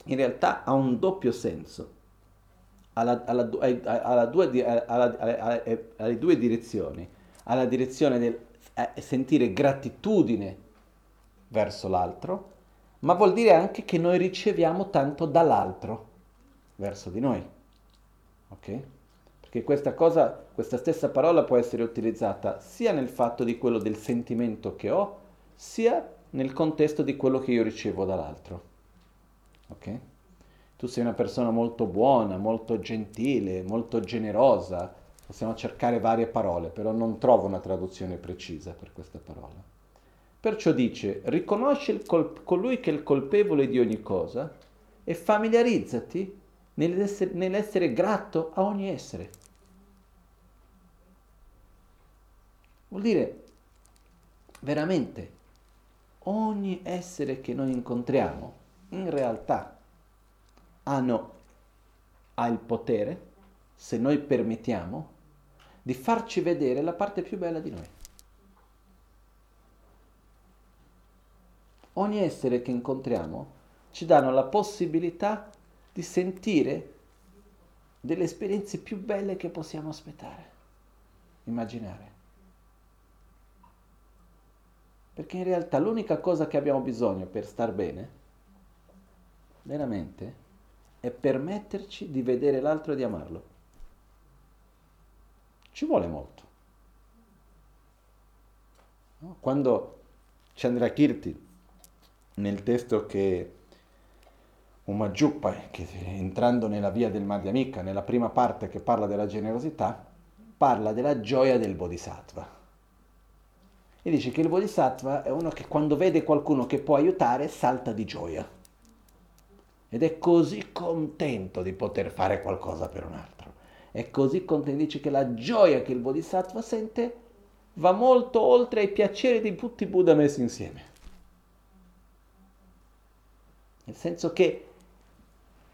in realtà ha un doppio senso alla, alla, alla due, alle due direzioni, alla direzione del eh, sentire gratitudine verso l'altro, ma vuol dire anche che noi riceviamo tanto dall'altro verso di noi. Ok? Perché questa cosa, questa stessa parola può essere utilizzata sia nel fatto di quello del sentimento che ho, sia nel contesto di quello che io ricevo dall'altro. Ok? Tu sei una persona molto buona, molto gentile, molto generosa. Possiamo cercare varie parole, però non trovo una traduzione precisa per questa parola. Perciò dice, riconosci col- colui che è il colpevole di ogni cosa e familiarizzati nell'essere, nell'essere grato a ogni essere. Vuol dire, veramente, ogni essere che noi incontriamo, in realtà, hanno, ha il potere, se noi permettiamo, di farci vedere la parte più bella di noi. Ogni essere che incontriamo ci danno la possibilità di sentire delle esperienze più belle che possiamo aspettare, immaginare. Perché in realtà l'unica cosa che abbiamo bisogno per star bene, veramente, è permetterci di vedere l'altro e di amarlo. Ci vuole molto. Quando Chandra Kirti, nel testo che Umajuppa, che entrando nella via del Madhyamika, nella prima parte che parla della generosità, parla della gioia del Bodhisattva. E dice che il Bodhisattva è uno che quando vede qualcuno che può aiutare salta di gioia ed è così contento di poter fare qualcosa per un altro. è così contento, dice che la gioia che il Bodhisattva sente va molto oltre ai piaceri di tutti i Buddha messi insieme. Nel senso che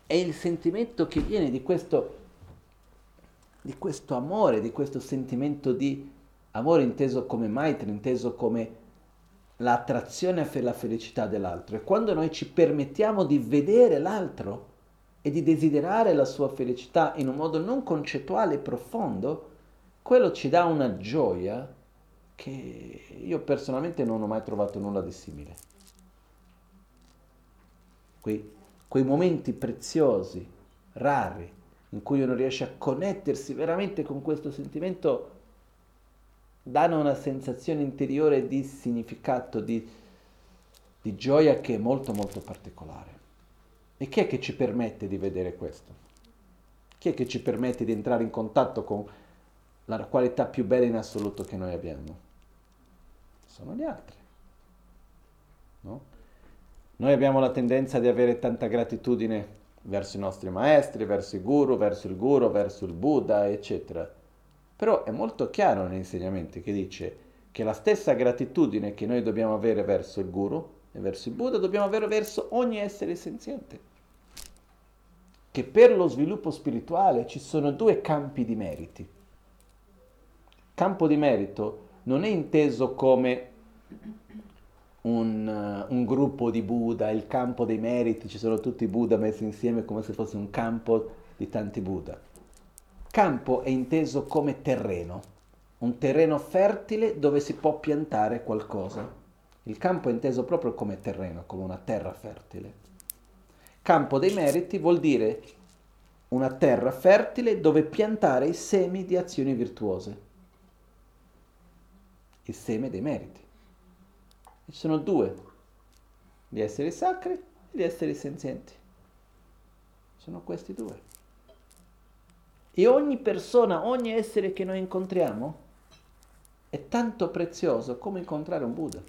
è il sentimento che viene di questo, di questo amore, di questo sentimento di amore inteso come maitra, inteso come l'attrazione per la felicità dell'altro. E quando noi ci permettiamo di vedere l'altro e di desiderare la sua felicità in un modo non concettuale e profondo, quello ci dà una gioia che io personalmente non ho mai trovato nulla di simile. Quei, quei momenti preziosi, rari, in cui uno riesce a connettersi veramente con questo sentimento, danno una sensazione interiore di significato, di, di gioia che è molto molto particolare. E chi è che ci permette di vedere questo? Chi è che ci permette di entrare in contatto con la qualità più bella in assoluto che noi abbiamo? Sono gli altri. No? Noi abbiamo la tendenza di avere tanta gratitudine verso i nostri maestri, verso i guru, verso il guru, verso il Buddha, eccetera. Però è molto chiaro negli insegnamenti che dice che la stessa gratitudine che noi dobbiamo avere verso il guru e verso il Buddha dobbiamo avere verso ogni essere senziente. Che per lo sviluppo spirituale ci sono due campi di meriti. Campo di merito non è inteso come un, uh, un, gruppo di Buddha, il campo dei meriti, ci sono tutti i Buddha messi insieme come se fosse un campo di tanti Buddha. Campo è inteso come terreno, un terreno fertile dove si può piantare qualcosa. Il campo è inteso proprio come terreno, come una terra fertile. Campo dei meriti vuol dire una terra fertile dove piantare i semi di azioni virtuose il seme dei meriti. ci sono due, gli esseri sacri e gli esseri senzienti. Sono questi due. E ogni persona, ogni essere che noi incontriamo è tanto prezioso come incontrare un Buddha.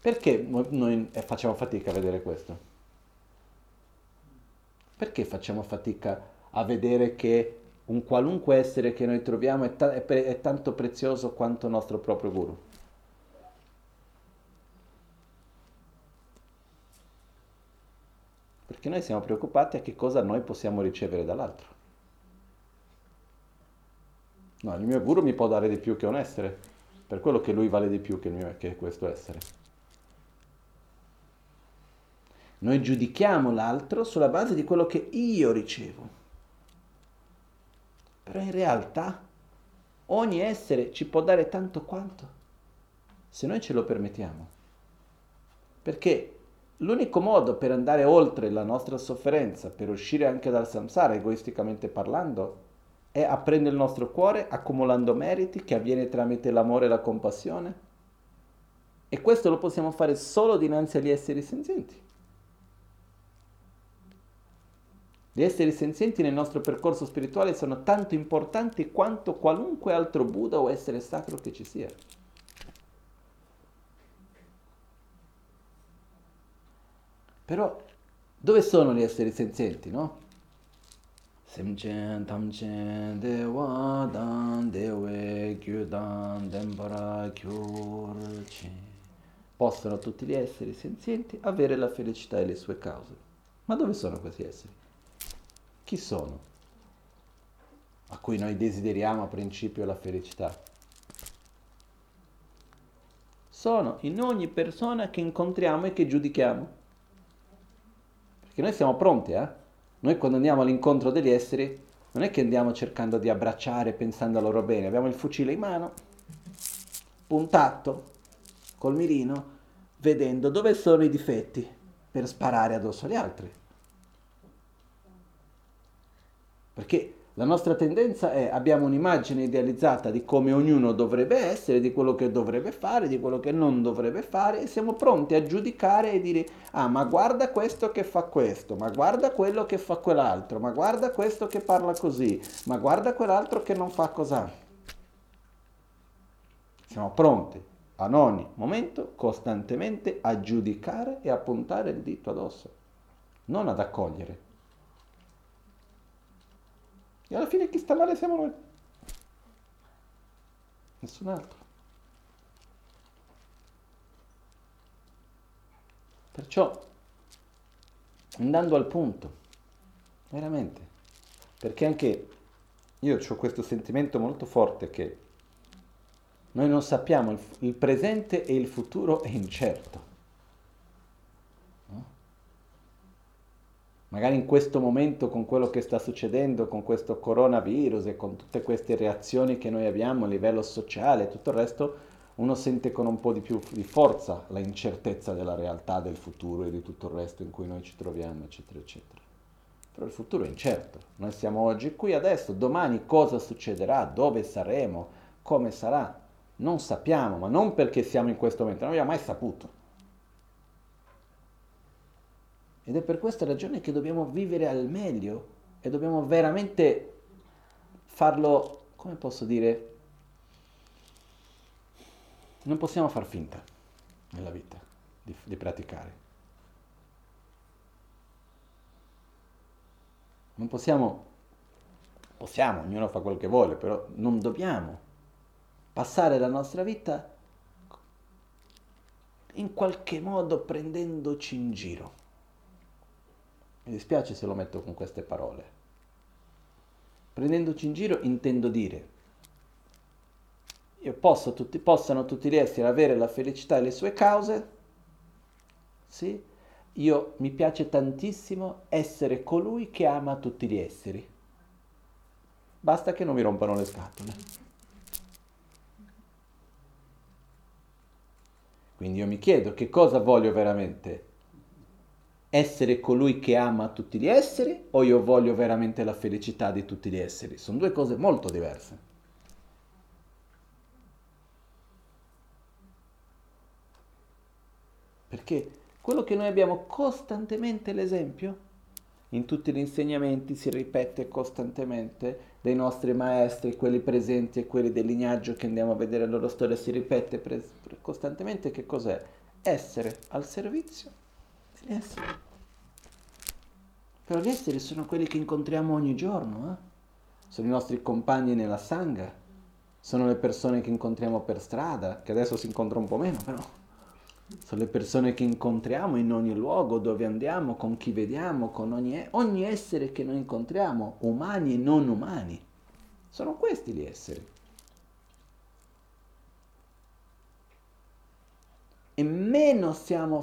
Perché noi facciamo fatica a vedere questo? Perché facciamo fatica a vedere che un qualunque essere che noi troviamo è, ta- è, pre- è tanto prezioso quanto il nostro proprio guru. Perché noi siamo preoccupati a che cosa noi possiamo ricevere dall'altro. No, il mio guru mi può dare di più che un essere, per quello che lui vale di più che, mio, che questo essere. Noi giudichiamo l'altro sulla base di quello che io ricevo. Però in realtà ogni essere ci può dare tanto quanto, se noi ce lo permettiamo. Perché l'unico modo per andare oltre la nostra sofferenza, per uscire anche dal samsara, egoisticamente parlando, è aprendo il nostro cuore, accumulando meriti che avviene tramite l'amore e la compassione. E questo lo possiamo fare solo dinanzi agli esseri senzienti. Gli esseri senzienti nel nostro percorso spirituale sono tanto importanti quanto qualunque altro Buddha o essere sacro che ci sia. Però dove sono gli esseri senzienti, no? Possono tutti gli esseri senzienti avere la felicità e le sue cause. Ma dove sono questi esseri? chi sono? A cui noi desideriamo a principio la felicità. Sono in ogni persona che incontriamo e che giudichiamo. Perché noi siamo pronti, eh? Noi quando andiamo all'incontro degli esseri, non è che andiamo cercando di abbracciare pensando a loro bene, abbiamo il fucile in mano, puntato, col mirino, vedendo dove sono i difetti per sparare addosso agli altri. Perché la nostra tendenza è abbiamo un'immagine idealizzata di come ognuno dovrebbe essere, di quello che dovrebbe fare, di quello che non dovrebbe fare e siamo pronti a giudicare e dire ah ma guarda questo che fa questo, ma guarda quello che fa quell'altro, ma guarda questo che parla così, ma guarda quell'altro che non fa così. Siamo pronti ad ogni momento costantemente a giudicare e a puntare il dito addosso. non ad accogliere. E alla fine chi sta male siamo noi. Nessun altro. Perciò, andando al punto, veramente, perché anche io ho questo sentimento molto forte che noi non sappiamo, il, il presente e il futuro è incerto. Magari in questo momento con quello che sta succedendo, con questo coronavirus e con tutte queste reazioni che noi abbiamo a livello sociale e tutto il resto, uno sente con un po' di più di forza la incertezza della realtà, del futuro e di tutto il resto in cui noi ci troviamo, eccetera, eccetera. Però il futuro è incerto. Noi siamo oggi qui adesso, domani cosa succederà, dove saremo, come sarà, non sappiamo, ma non perché siamo in questo momento, non abbiamo mai saputo. Ed è per questa ragione che dobbiamo vivere al meglio e dobbiamo veramente farlo, come posso dire, non possiamo far finta nella vita di, di praticare. Non possiamo, possiamo, ognuno fa quel che vuole, però non dobbiamo passare la nostra vita in qualche modo prendendoci in giro. Mi dispiace se lo metto con queste parole. Prendendoci in giro intendo dire, io posso, tutti, possano tutti gli esseri avere la felicità e le sue cause, sì, io mi piace tantissimo essere colui che ama tutti gli esseri. Basta che non mi rompano le scatole. Quindi io mi chiedo che cosa voglio veramente essere colui che ama tutti gli esseri o io voglio veramente la felicità di tutti gli esseri? Sono due cose molto diverse. Perché quello che noi abbiamo costantemente l'esempio, in tutti gli insegnamenti si ripete costantemente dei nostri maestri, quelli presenti e quelli del lignaggio che andiamo a vedere la loro storia, si ripete pre- costantemente che cos'è? Essere al servizio gli esseri. Però gli esseri sono quelli che incontriamo ogni giorno, eh? sono i nostri compagni nella sangha, sono le persone che incontriamo per strada, che adesso si incontra un po' meno, però sono le persone che incontriamo in ogni luogo dove andiamo, con chi vediamo, con ogni, ogni essere che noi incontriamo, umani e non umani. Sono questi gli esseri. E meno siamo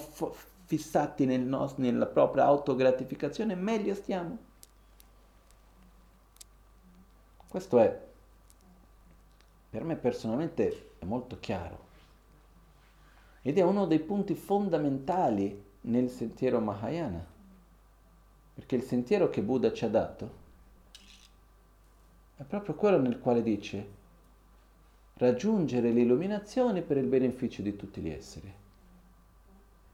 fissati nel nos- nella propria autogratificazione, meglio stiamo. Questo è, per me personalmente, è molto chiaro. Ed è uno dei punti fondamentali nel sentiero Mahayana. Perché il sentiero che Buddha ci ha dato è proprio quello nel quale dice raggiungere l'illuminazione per il beneficio di tutti gli esseri.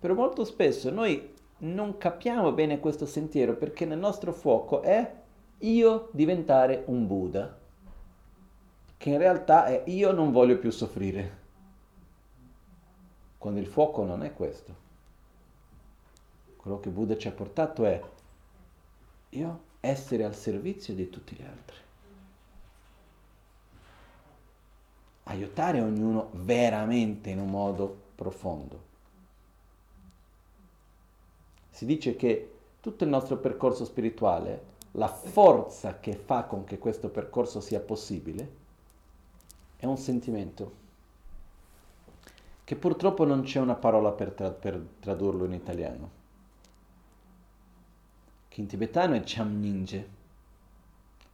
Però molto spesso noi non capiamo bene questo sentiero perché nel nostro fuoco è io diventare un Buddha, che in realtà è io non voglio più soffrire. Quando il fuoco non è questo. Quello che Buddha ci ha portato è io essere al servizio di tutti gli altri. Aiutare ognuno veramente in un modo profondo. Si dice che tutto il nostro percorso spirituale, la forza che fa con che questo percorso sia possibile, è un sentimento che purtroppo non c'è una parola per, tra- per tradurlo in italiano, che in tibetano è Chamninje,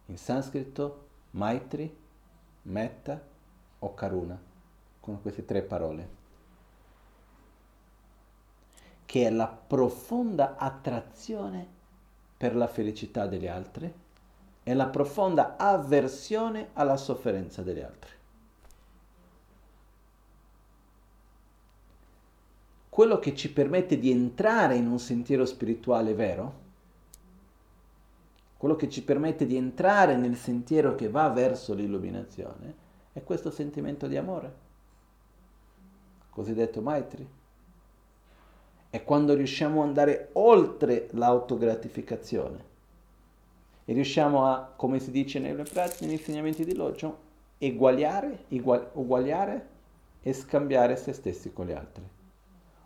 in sanscrito Maitri, Metta o Karuna, con queste tre parole che è la profonda attrazione per la felicità degli altri e la profonda avversione alla sofferenza degli altri. Quello che ci permette di entrare in un sentiero spirituale vero, quello che ci permette di entrare nel sentiero che va verso l'illuminazione, è questo sentimento di amore, cosiddetto Maitri è quando riusciamo ad andare oltre l'autogratificazione e riusciamo a, come si dice nelle pratiche, negli insegnamenti di Loggio, eguagliare, uguagliare e scambiare se stessi con gli altri.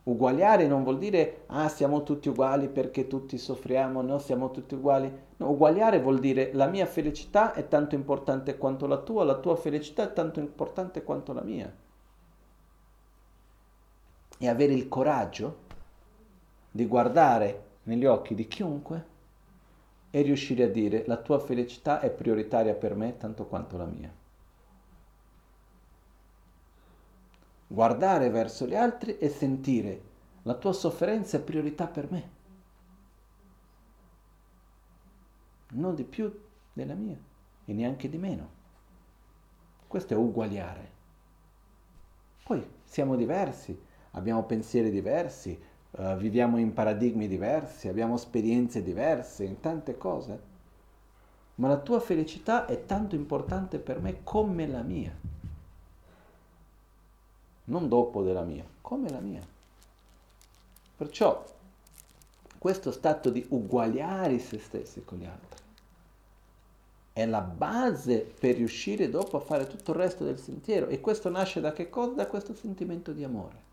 Uguagliare non vuol dire ah siamo tutti uguali perché tutti soffriamo, no siamo tutti uguali. No, uguagliare vuol dire la mia felicità è tanto importante quanto la tua, la tua felicità è tanto importante quanto la mia. E avere il coraggio di guardare negli occhi di chiunque e riuscire a dire la tua felicità è prioritaria per me tanto quanto la mia. Guardare verso gli altri e sentire la tua sofferenza è priorità per me, non di più della mia e neanche di meno. Questo è uguagliare. Poi siamo diversi, abbiamo pensieri diversi, uh, viviamo in paradigmi diversi, abbiamo esperienze diverse in tante cose, ma la tua felicità è tanto importante per me come la mia, non dopo della mia, come la mia. Perciò questo stato di uguagliare se stessi con gli altri è la base per riuscire dopo a fare tutto il resto del sentiero e questo nasce da che cosa? Da questo sentimento di amore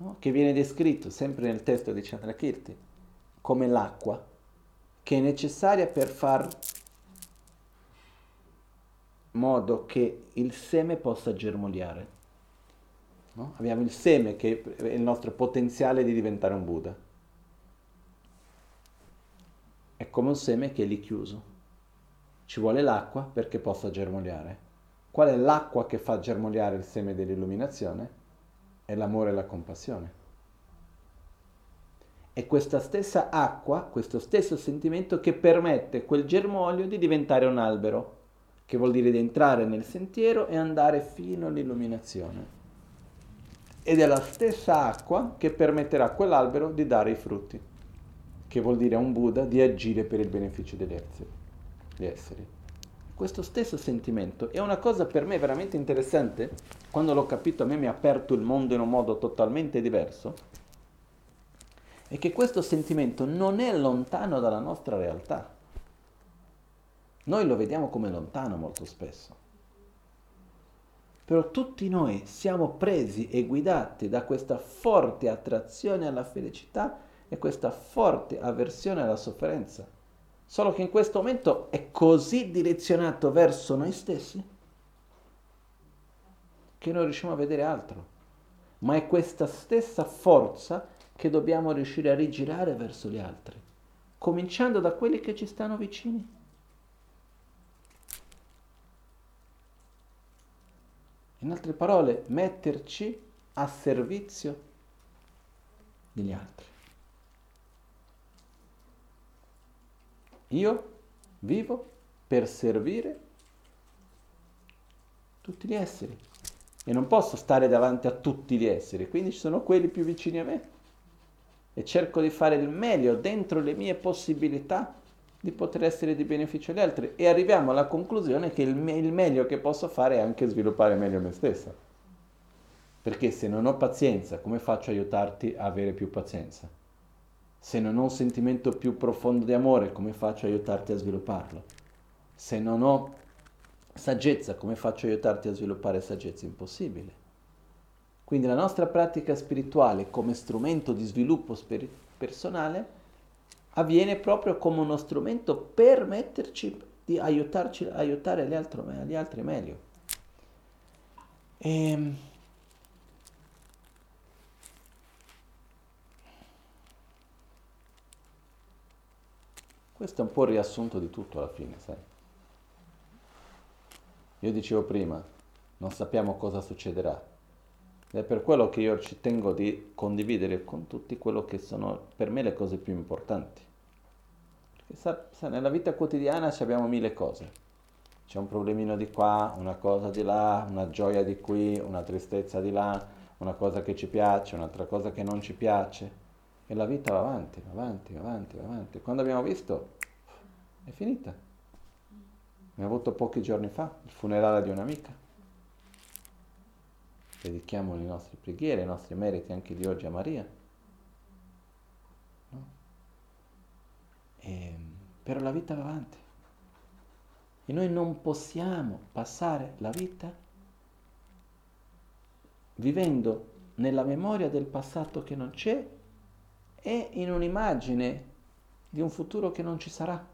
no? che viene descritto sempre nel testo di Chandrakirti come l'acqua che è necessaria per far modo che il seme possa germogliare. No? Abbiamo il seme che è il nostro potenziale di diventare un Buddha. È come un seme che è lì chiuso. Ci vuole l'acqua perché possa germogliare. Qual è l'acqua che fa germogliare il seme dell'illuminazione? È l'amore e la compassione. È questa stessa acqua, questo stesso sentimento che permette quel germoglio di diventare un albero, che vuol dire di entrare nel sentiero e andare fino all'illuminazione. Ed è la stessa acqua che permetterà a quell'albero di dare i frutti, che vuol dire a un Buddha di agire per il beneficio degli esseri questo stesso sentimento. è una cosa per me veramente interessante, quando l'ho capito a me mi ha aperto il mondo in un modo totalmente diverso, è che questo sentimento non è lontano dalla nostra realtà. Noi lo vediamo come lontano molto spesso. Però tutti noi siamo presi e guidati da questa forte attrazione alla felicità e questa forte avversione alla sofferenza. Solo che in questo momento è così direzionato verso noi stessi che non riusciamo a vedere altro. Ma è questa stessa forza che dobbiamo riuscire a rigirare verso gli altri, cominciando da quelli che ci stanno vicini. In altre parole, metterci a servizio degli altri. Io vivo per servire tutti gli esseri e non posso stare davanti a tutti gli esseri, quindi ci sono quelli più vicini a me e cerco di fare il meglio dentro le mie possibilità di poter essere di beneficio agli altri e arriviamo alla conclusione che il, me- il meglio che posso fare è anche sviluppare meglio me stessa. Perché se non ho pazienza, come faccio a aiutarti a avere più pazienza? Se non ho un sentimento più profondo di amore, come faccio a aiutarti a svilupparlo? Se non ho saggezza, come faccio a aiutarti a sviluppare saggezza? Impossibile. Quindi la nostra pratica spirituale come strumento di sviluppo spir- personale avviene proprio come uno strumento per metterci di aiutarci, aiutare gli altri, gli altri meglio. E Questo è un po' il riassunto di tutto alla fine, sai. Io dicevo prima, non sappiamo cosa succederà. Ed è per quello che io ci tengo di condividere con tutti quello che sono per me le cose più importanti. Perché sa, sa, nella vita quotidiana abbiamo mille cose. C'è un problemino di qua, una cosa di là, una gioia di qui, una tristezza di là, una cosa che ci piace, un'altra cosa che non ci piace. E la vita va avanti, va avanti, va avanti, va avanti. Quando abbiamo visto, è finita. Mi ha avuto pochi giorni fa il funerale di un'amica. Dedichiamo le nostre preghiere, i nostri meriti anche di oggi a Maria. No? E, però la vita va avanti. E noi non possiamo passare la vita vivendo nella memoria del passato che non c'è e in un'immagine di un futuro che non ci sarà.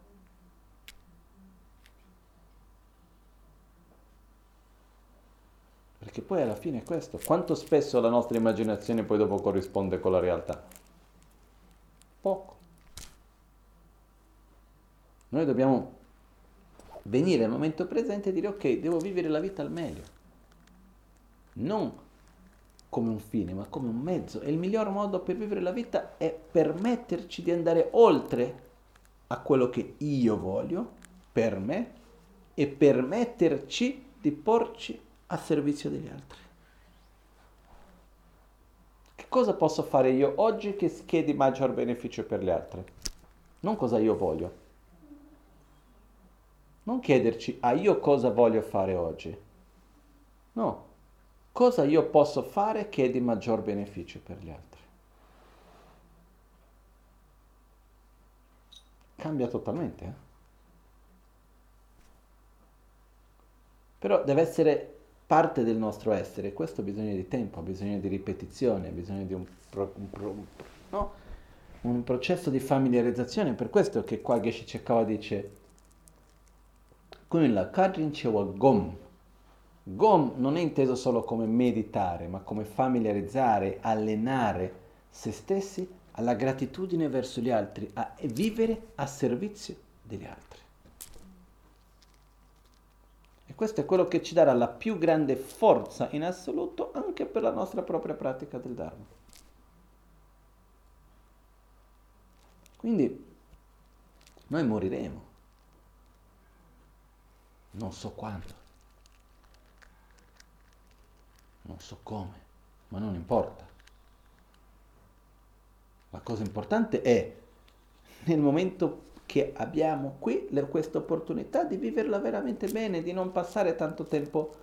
Perché poi alla fine è questo. Quanto spesso la nostra immaginazione poi dopo corrisponde con la realtà? Poco. Noi dobbiamo venire al momento presente e dire ok, devo vivere la vita al meglio. Non come un fine, ma come un mezzo. E il miglior modo per vivere la vita è permetterci di andare oltre a quello che io voglio per me e permetterci di porci a servizio degli altri. Che cosa posso fare io oggi che, che di maggior beneficio per gli altri? Non cosa io voglio. Non chiederci, ah io cosa voglio fare oggi? No, cosa io posso fare che è di maggior beneficio per gli altri? Cambia totalmente. Eh? Però deve essere parte del nostro essere, questo ha bisogno di tempo, ha bisogno di ripetizione, ha bisogno di un, pro, un, pro, no? un processo di familiarizzazione, per questo che qua Geshe Chekawa dice quindi la Kadrin Chewa Gom. Gom non è inteso solo come meditare, ma come familiarizzare, allenare se stessi alla gratitudine verso gli altri, a vivere a servizio degli altri. E questo è quello che ci darà la più grande forza in assoluto anche per la nostra propria pratica del Dharma. Quindi noi moriremo, non so quando, non so come, ma non importa. La cosa importante è nel momento che abbiamo qui questa opportunità di viverla veramente bene, di non passare tanto tempo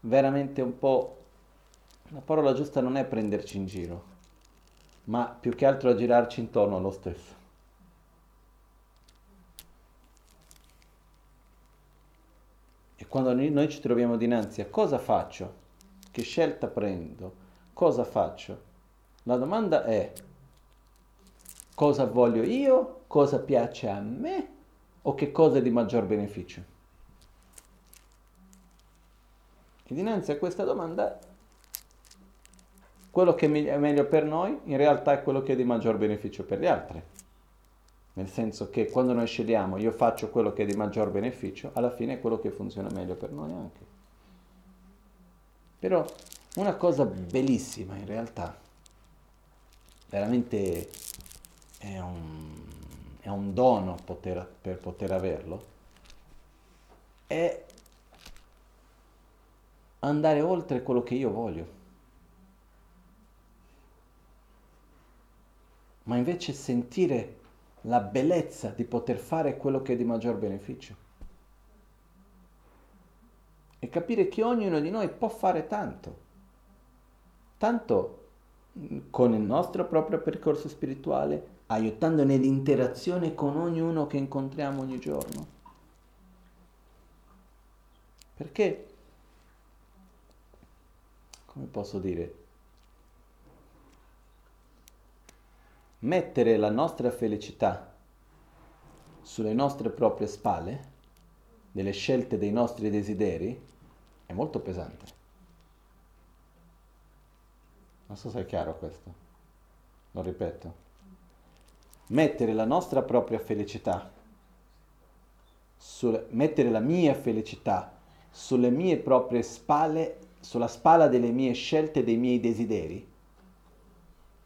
veramente un po'... La parola giusta non è prenderci in giro, ma più che altro a girarci intorno allo stesso. E quando noi ci troviamo dinanzi a cosa faccio, che scelta prendo, cosa faccio, la domanda è cosa voglio io, cosa piace a me o che cosa è di maggior beneficio? E dinanzi a questa domanda, quello che è meglio per noi in realtà è quello che è di maggior beneficio per gli altri. Nel senso che quando noi scegliamo io faccio quello che è di maggior beneficio, alla fine è quello che funziona meglio per noi anche. Però una cosa bellissima in realtà, veramente è un, è un dono poter, per poter averlo, è andare oltre quello che io voglio. Ma invece sentire la bellezza di poter fare quello che è di maggior beneficio. E capire che ognuno di noi può fare tanto. Tanto con il nostro proprio percorso spirituale, aiutando nell'interazione con ognuno che incontriamo ogni giorno. Perché, come posso dire, mettere la nostra felicità sulle nostre proprie spalle, delle scelte dei nostri desideri, è molto pesante. Non so se è chiaro questo. Lo ripeto mettere la nostra propria felicità, sul, mettere la mia felicità sulle mie proprie spalle, sulla spalla delle mie scelte dei miei desideri,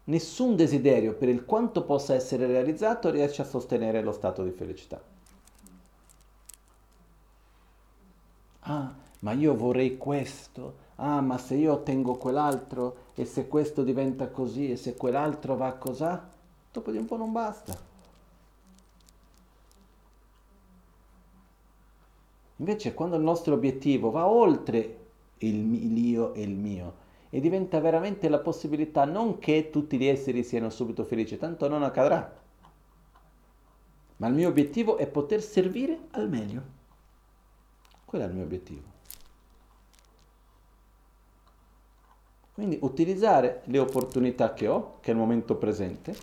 nessun desiderio per il quanto possa essere realizzato riesce a sostenere lo stato di felicità. Ah, ma io vorrei questo. Ah, ma se io ottengo quell'altro e se questo diventa così e se quell'altro va così, dopo di un po' non basta. Invece quando il nostro obiettivo va oltre il io e il mio e diventa veramente la possibilità non che tutti gli esseri siano subito felici, tanto non accadrà. ma il mio obiettivo è poter servire al meglio. Quello è il mio obiettivo. Quindi utilizzare le opportunità che ho, che è il momento presente,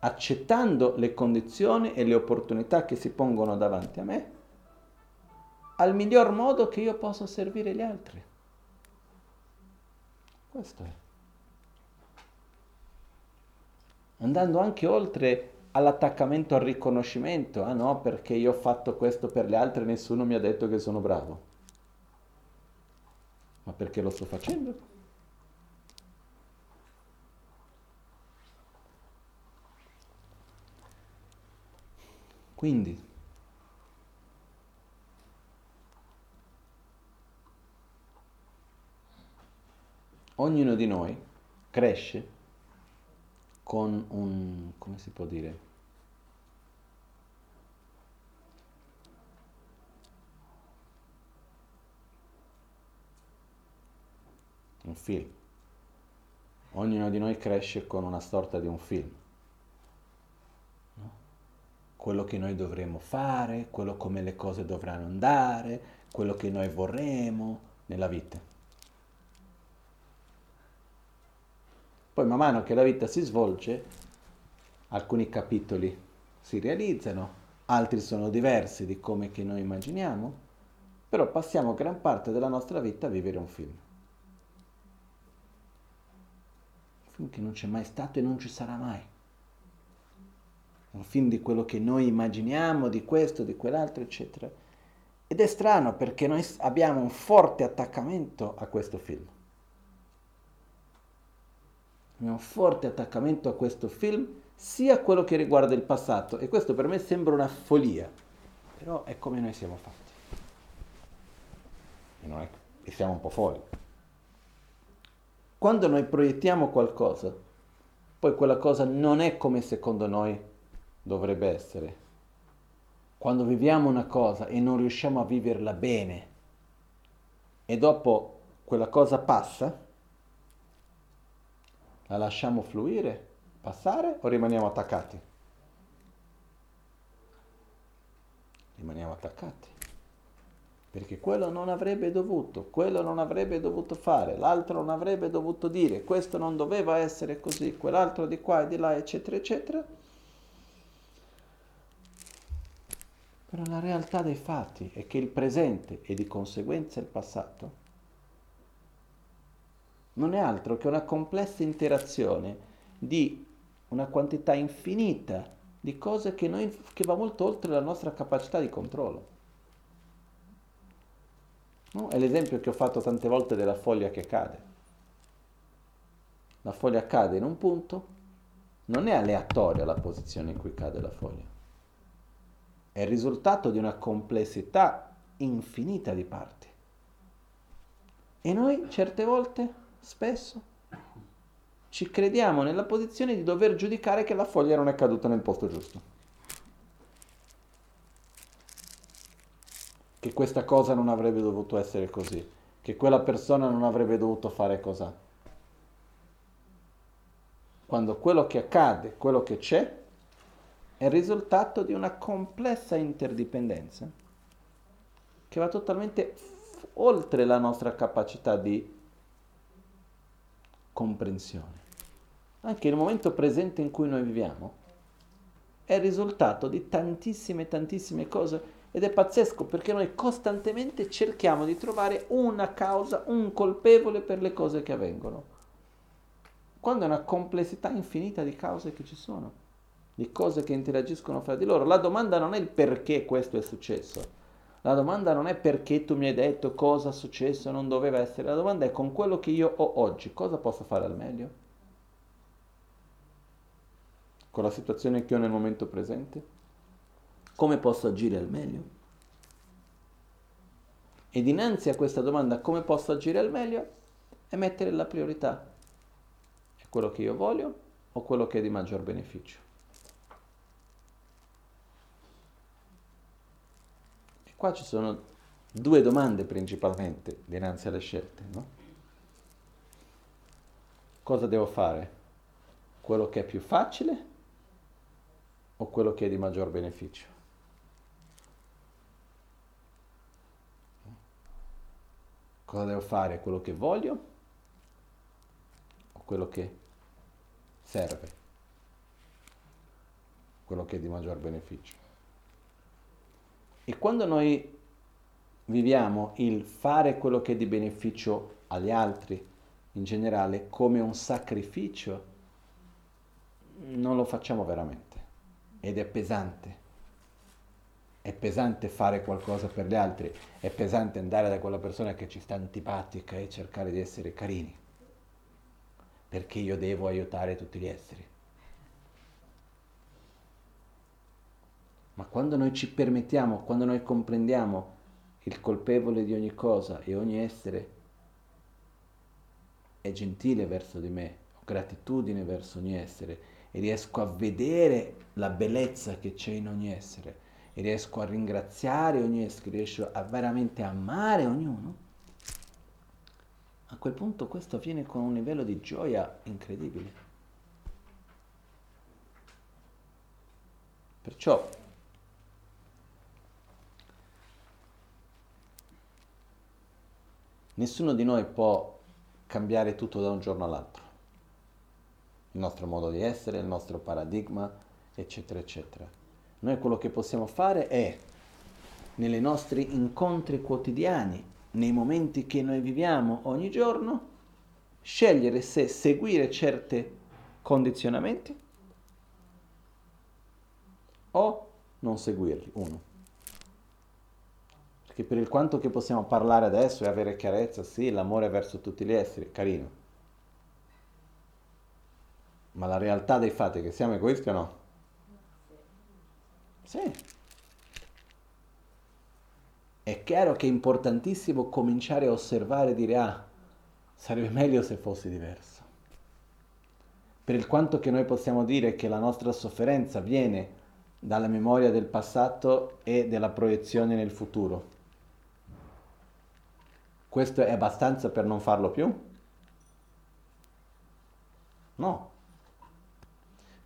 accettando le condizioni e le opportunità che si pongono davanti a me, al miglior modo che io possa servire gli altri. Questo è. Andando anche oltre all'attaccamento al riconoscimento, ah no, perché io ho fatto questo per gli altri e nessuno mi ha detto che sono bravo. Ma perché lo sto facendo? Quindi, ognuno di noi cresce con un, come si può dire, un film. Ognuno di noi cresce con una sorta di un film. Quello che noi dovremmo fare, quello come le cose dovranno andare, quello che noi vorremmo nella vita. Poi man mano che la vita si svolge, alcuni capitoli si realizzano, altri sono diversi di come che noi immaginiamo, però passiamo gran parte della nostra vita a vivere un film. Un film che non c'è mai stato e non ci sarà mai. Un film di quello che noi immaginiamo, di questo, di quell'altro, eccetera. Ed è strano perché noi abbiamo un forte attaccamento a questo film un forte attaccamento a questo film, sia quello che riguarda il passato. E questo per me sembra una follia, però è come noi siamo fatti. E, non è, e siamo un po' folli. Quando noi proiettiamo qualcosa, poi quella cosa non è come secondo noi dovrebbe essere. Quando viviamo una cosa e non riusciamo a viverla bene e dopo quella cosa passa, la lasciamo fluire, passare o rimaniamo attaccati? Rimaniamo attaccati. Perché quello non avrebbe dovuto, quello non avrebbe dovuto fare, l'altro non avrebbe dovuto dire, questo non doveva essere così, quell'altro di qua e di là, eccetera, eccetera. Però la realtà dei fatti è che il presente e di conseguenza il passato non è altro che una complessa interazione di una quantità infinita di cose che, noi, che va molto oltre la nostra capacità di controllo. No? È l'esempio che ho fatto tante volte della foglia che cade. La foglia cade in un punto, non è aleatoria la posizione in cui cade la foglia, è il risultato di una complessità infinita di parti. E noi certe volte spesso ci crediamo nella posizione di dover giudicare che la foglia non è caduta nel posto giusto. Che questa cosa non avrebbe dovuto essere così, che quella persona non avrebbe dovuto fare così. Quando quello che accade, quello che c'è, è il risultato di una complessa interdipendenza che va totalmente oltre la nostra capacità di comprensione. Anche il momento presente in cui noi viviamo è il risultato di tantissime, tantissime cose ed è pazzesco perché noi costantemente cerchiamo di trovare una causa, un colpevole per le cose che avvengono. Quando è una complessità infinita di cause che ci sono, di cose che interagiscono fra di loro. La domanda non è il perché questo è successo, la domanda non è perché tu mi hai detto cosa è successo, non doveva essere, la domanda è con quello che io ho oggi, cosa posso fare al meglio? Con la situazione che ho nel momento presente? Come posso agire al meglio? E dinanzi a questa domanda come posso agire al meglio è mettere la priorità. È quello che io voglio o quello che è di maggior beneficio? Qua ci sono due domande principalmente dinanzi alle scelte. No? Cosa devo fare? Quello che è più facile o quello che è di maggior beneficio? Cosa devo fare? Quello che voglio o quello che serve? Quello che è di maggior beneficio. E quando noi viviamo il fare quello che è di beneficio agli altri in generale come un sacrificio, non lo facciamo veramente ed è pesante. È pesante fare qualcosa per gli altri, è pesante andare da quella persona che ci sta antipatica e cercare di essere carini, perché io devo aiutare tutti gli esseri. Ma quando noi ci permettiamo, quando noi comprendiamo il colpevole di ogni cosa e ogni essere è gentile verso di me, ho gratitudine verso ogni essere e riesco a vedere la bellezza che c'è in ogni essere e riesco a ringraziare ogni essere, riesco a veramente amare ognuno, a quel punto questo avviene con un livello di gioia incredibile. Perciò nessuno di noi può cambiare tutto da un giorno all'altro il nostro modo di essere, il nostro paradigma, eccetera, eccetera. Noi quello che possiamo fare è, nei nostri incontri quotidiani, nei momenti che noi viviamo ogni giorno, scegliere se seguire certi condizionamenti o non seguirli, uno. Perché per il quanto che possiamo parlare adesso e avere chiarezza, sì, l'amore verso tutti gli esseri, carino ma la realtà dei fatti è che siamo egoisti o no? Sì. È chiaro che è importantissimo cominciare a osservare e dire ah, sarebbe meglio se fossi diverso. Per il quanto che noi possiamo dire che la nostra sofferenza viene dalla memoria del passato e dalla proiezione nel futuro. Questo è abbastanza per non farlo più? No.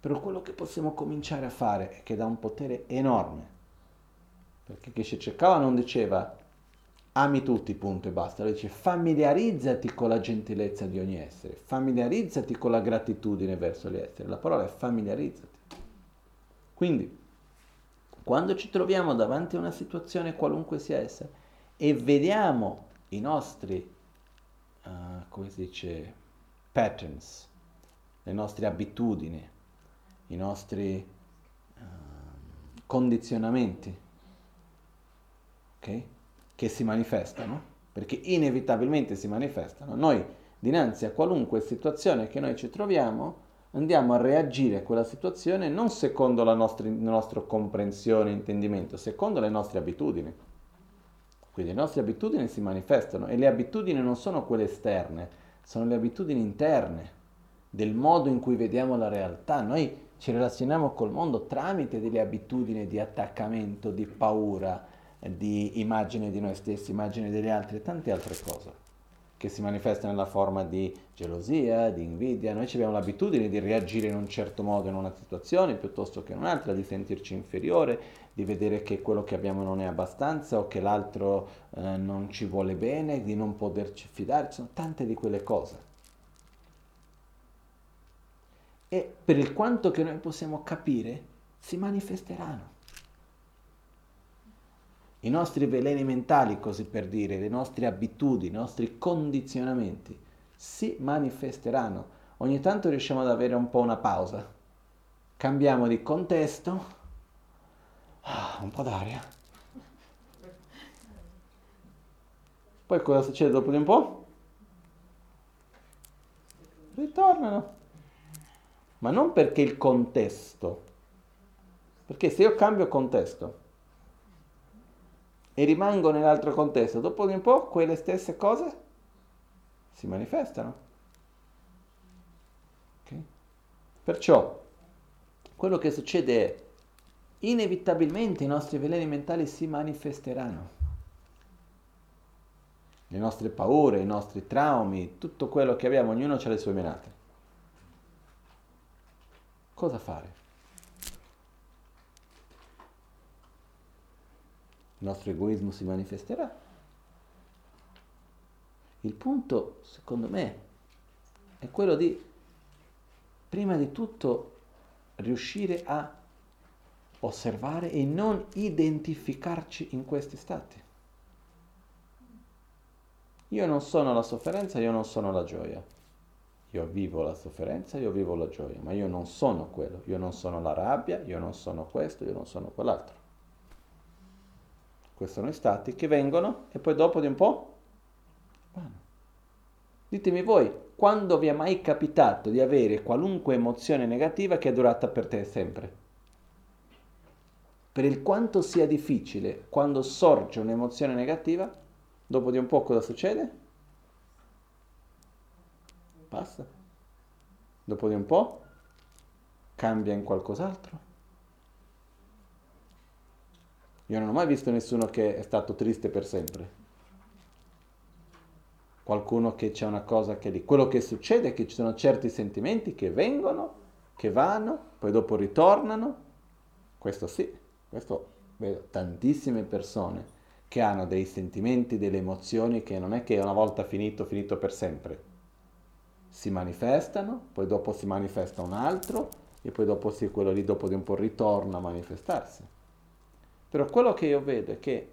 Però quello che possiamo cominciare a fare è che dà un potere enorme. Perché Geshe Chekava non diceva ami tutti, punto e basta. Lui dice familiarizzati con la gentilezza di ogni essere, familiarizzati con la gratitudine verso gli esseri. La parola è familiarizzati. Quindi, quando ci troviamo davanti a una situazione qualunque sia essa e vediamo i nostri, uh, come si dice, patterns, le nostre abitudini, i nostri uh, condizionamenti okay? che si manifestano, perché inevitabilmente si manifestano. Noi dinanzi a qualunque situazione che noi ci troviamo andiamo a reagire a quella situazione non secondo la nostra, la nostra comprensione intendimento, secondo le nostre abitudini. Quindi le nostre abitudini si manifestano e le abitudini non sono quelle esterne, sono le abitudini interne del modo in cui vediamo la realtà. Noi ci relazioniamo col mondo tramite delle abitudini di attaccamento, di paura, di immagine di noi stessi, immagine degli altri e tante altre cose che si manifestano nella forma di gelosia, di invidia. Noi abbiamo l'abitudine di reagire in un certo modo in una situazione piuttosto che in un'altra, di sentirci inferiore, di vedere che quello che abbiamo non è abbastanza o che l'altro eh, non ci vuole bene, di non poterci fidare. Ci sono tante di quelle cose e per il quanto che noi possiamo capire, si manifesteranno. I nostri veleni mentali, così per dire, le nostre abitudini, i nostri condizionamenti si manifesteranno. Ogni tanto riusciamo ad avere un po' una pausa. Cambiamo di contesto. Ah, un po' d'aria. Poi cosa succede dopo di un po'? Ritornano ma non perché il contesto, perché se io cambio contesto e rimango nell'altro contesto, dopo un po' quelle stesse cose si manifestano. Okay? Perciò quello che succede è inevitabilmente i nostri veleni mentali si manifesteranno. Le nostre paure, i nostri traumi, tutto quello che abbiamo, ognuno ha le sue menate. Cosa fare? Il nostro egoismo si manifesterà. Il punto, secondo me, è quello di, prima di tutto, riuscire a osservare e non identificarci in questi stati. Io non sono la sofferenza, io non sono la gioia. Io vivo la sofferenza, io vivo la gioia, ma io non sono quello, io non sono la rabbia, io non sono questo, io non sono quell'altro. Questi sono i stati che vengono e poi dopo di un po' vanno. Ditemi voi, quando vi è mai capitato di avere qualunque emozione negativa che è durata per te sempre? Per il quanto sia difficile, quando sorge un'emozione negativa, dopo di un po' cosa succede? Passa. Dopo di un po' cambia in qualcos'altro. Io non ho mai visto nessuno che è stato triste per sempre. Qualcuno che c'è una cosa che lì. Quello che succede è che ci sono certi sentimenti che vengono, che vanno, poi dopo ritornano. Questo sì, questo vedo tantissime persone che hanno dei sentimenti, delle emozioni che non è che una volta finito, finito per sempre si manifestano, poi dopo si manifesta un altro e poi dopo sì, quello lì dopo di un po' ritorna a manifestarsi. Però quello che io vedo è che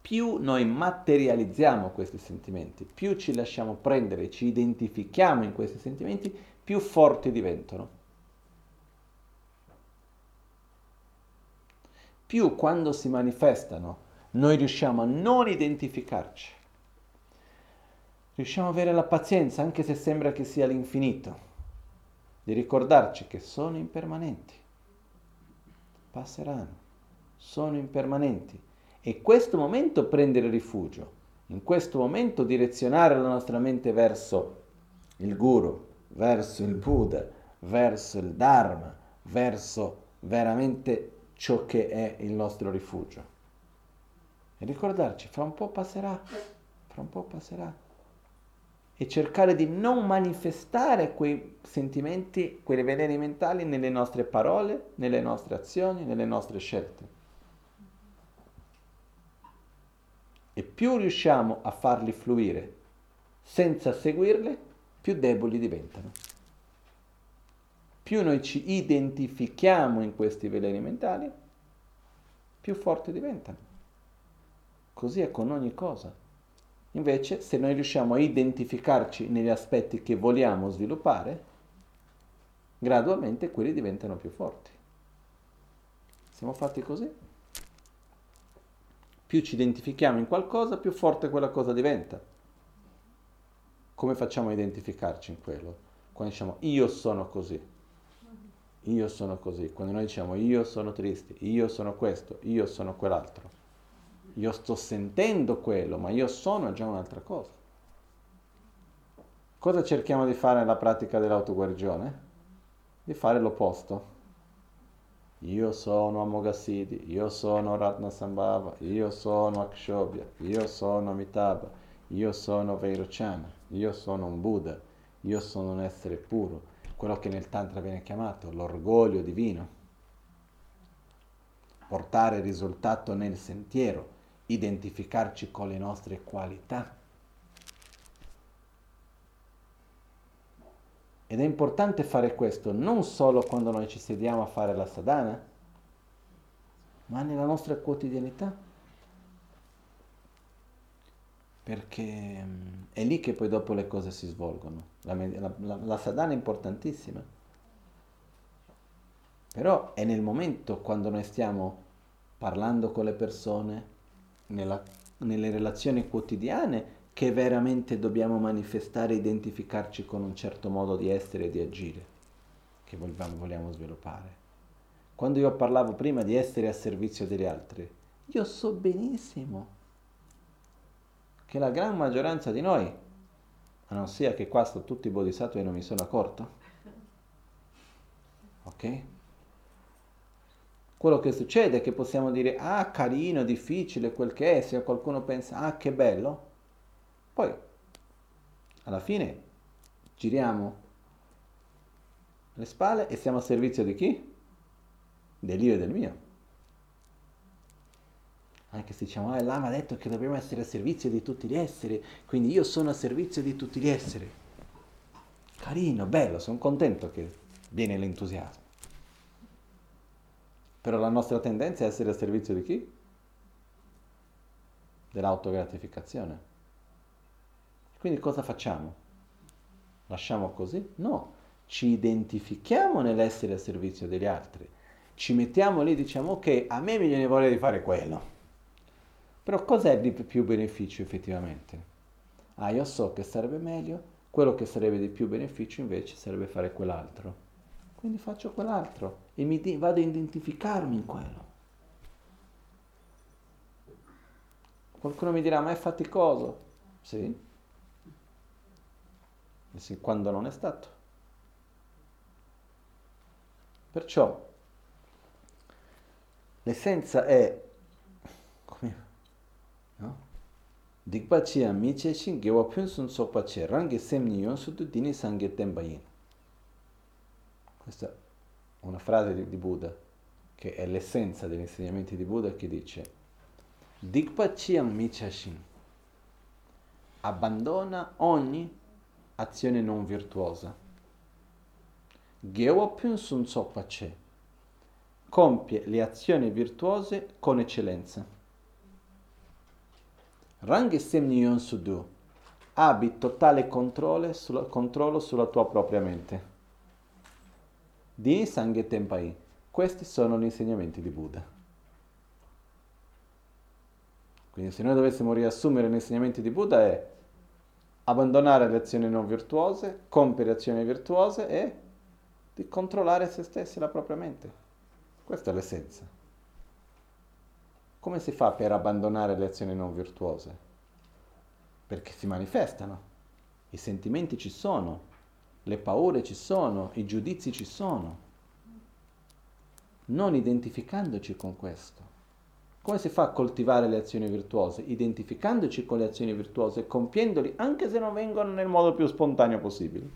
più noi materializziamo questi sentimenti, più ci lasciamo prendere, ci identifichiamo in questi sentimenti, più forti diventano. Più quando si manifestano noi riusciamo a non identificarci riusciamo ad avere la pazienza, anche se sembra che sia l'infinito, di ricordarci che sono impermanenti, passeranno, sono impermanenti. E questo momento prendere rifugio, in questo momento direzionare la nostra mente verso il guru, verso il Buddha, verso il Dharma, verso veramente ciò che è il nostro rifugio. E ricordarci, fra un po' passerà, fra un po' passerà e cercare di non manifestare quei sentimenti, quei veleni mentali nelle nostre parole, nelle nostre azioni, nelle nostre scelte. E più riusciamo a farli fluire senza seguirli, più deboli diventano. Più noi ci identifichiamo in questi veleni mentali, più forti diventano. Così è con ogni cosa. Invece, se noi riusciamo a identificarci negli aspetti che vogliamo sviluppare, gradualmente quelli diventano più forti. Siamo fatti così. Più ci identifichiamo in qualcosa, più forte quella cosa diventa. Come facciamo a identificarci in quello? Quando diciamo io sono così, io sono così, quando noi diciamo io sono triste, io sono questo, io sono quell'altro io sto sentendo quello, ma io sono già un'altra cosa. Cosa cerchiamo di fare nella pratica dell'autoguarigione? Di fare l'opposto. Io sono Amoghasiddhi, io sono Ratna Sambhava, io sono Akshobhya, io sono Amitabha, io sono Vairochana, io sono un Buddha, io sono un essere puro, quello che nel Tantra viene chiamato l'orgoglio divino. Portare risultato nel sentiero, identificarci con le nostre qualità. Ed è importante fare questo non solo quando noi ci sediamo a fare la sadhana, ma nella nostra quotidianità. Perché mm, è lì che poi dopo le cose si svolgono. La, la, la, sadhana è importantissima. Però è nel momento quando noi stiamo parlando con le persone, nella, nelle relazioni quotidiane che veramente dobbiamo manifestare identificarci con un certo modo di essere e di agire che vogliamo, vogliamo sviluppare. Quando io parlavo prima di essere a servizio degli altri, io so benissimo che la gran maggioranza di noi, a non sia che qua sto tutti i bodhisattva e non mi sono accorto, ok? Quello che succede è che possiamo dire, ah, carino, difficile, quel che è, se qualcuno pensa, ah, che bello. Poi, alla fine, giriamo le spalle e siamo a servizio di chi? Dell'io e del mio. Anche se diciamo, ah, Lama ha detto che dobbiamo essere a servizio di tutti gli esseri, quindi io sono a servizio di tutti gli esseri. Carino, bello, sono contento che viene l'entusiasmo. Però la nostra tendenza è essere a servizio di chi? Dell'autogratificazione. Quindi cosa facciamo? Lasciamo così? No, ci identifichiamo nell'essere a servizio degli altri. Ci mettiamo lì e diciamo ok, a me mi viene voglia di fare quello. Però cos'è di più beneficio effettivamente? Ah, io so che sarebbe meglio, quello che sarebbe di più beneficio invece sarebbe fare quell'altro. Quindi faccio quell'altro e mi di- vado a identificarmi in quello. Qualcuno mi dirà, ma è faticoso? Sì. E sì, quando non è stato. Perciò l'essenza è Dikpachiya miche shin gewa pyun sun sokpa che rangi semni yon sudu dini sangye tenbayin. Questa è una frase di, di, Buddha, che è l'essenza degli insegnamenti di Buddha, che dice Dikpachiya miche shin abbandona ogni azione non virtuosa. Gewa pyun sun sokpa che compie le azioni virtuose con eccellenza. Rang Semnion Sudu, abbi totale controllo sulla, controllo sulla tua propria mente. Dini Sangye Tenpai, questi sono gli insegnamenti di Buddha. Quindi se noi dovessimo riassumere gli insegnamenti di Buddha è abbandonare le azioni non virtuose, compiere azioni virtuose e di controllare se stessi la propria mente. Questa è l'essenza. Come si fa per abbandonare le azioni non virtuose? Perché si manifestano, i sentimenti ci sono, le paure ci sono, i giudizi ci sono. Non identificandoci con questo. Come si fa a coltivare le azioni virtuose? Identificandoci con le azioni virtuose, compiendoli anche se non vengono nel modo più spontaneo possibile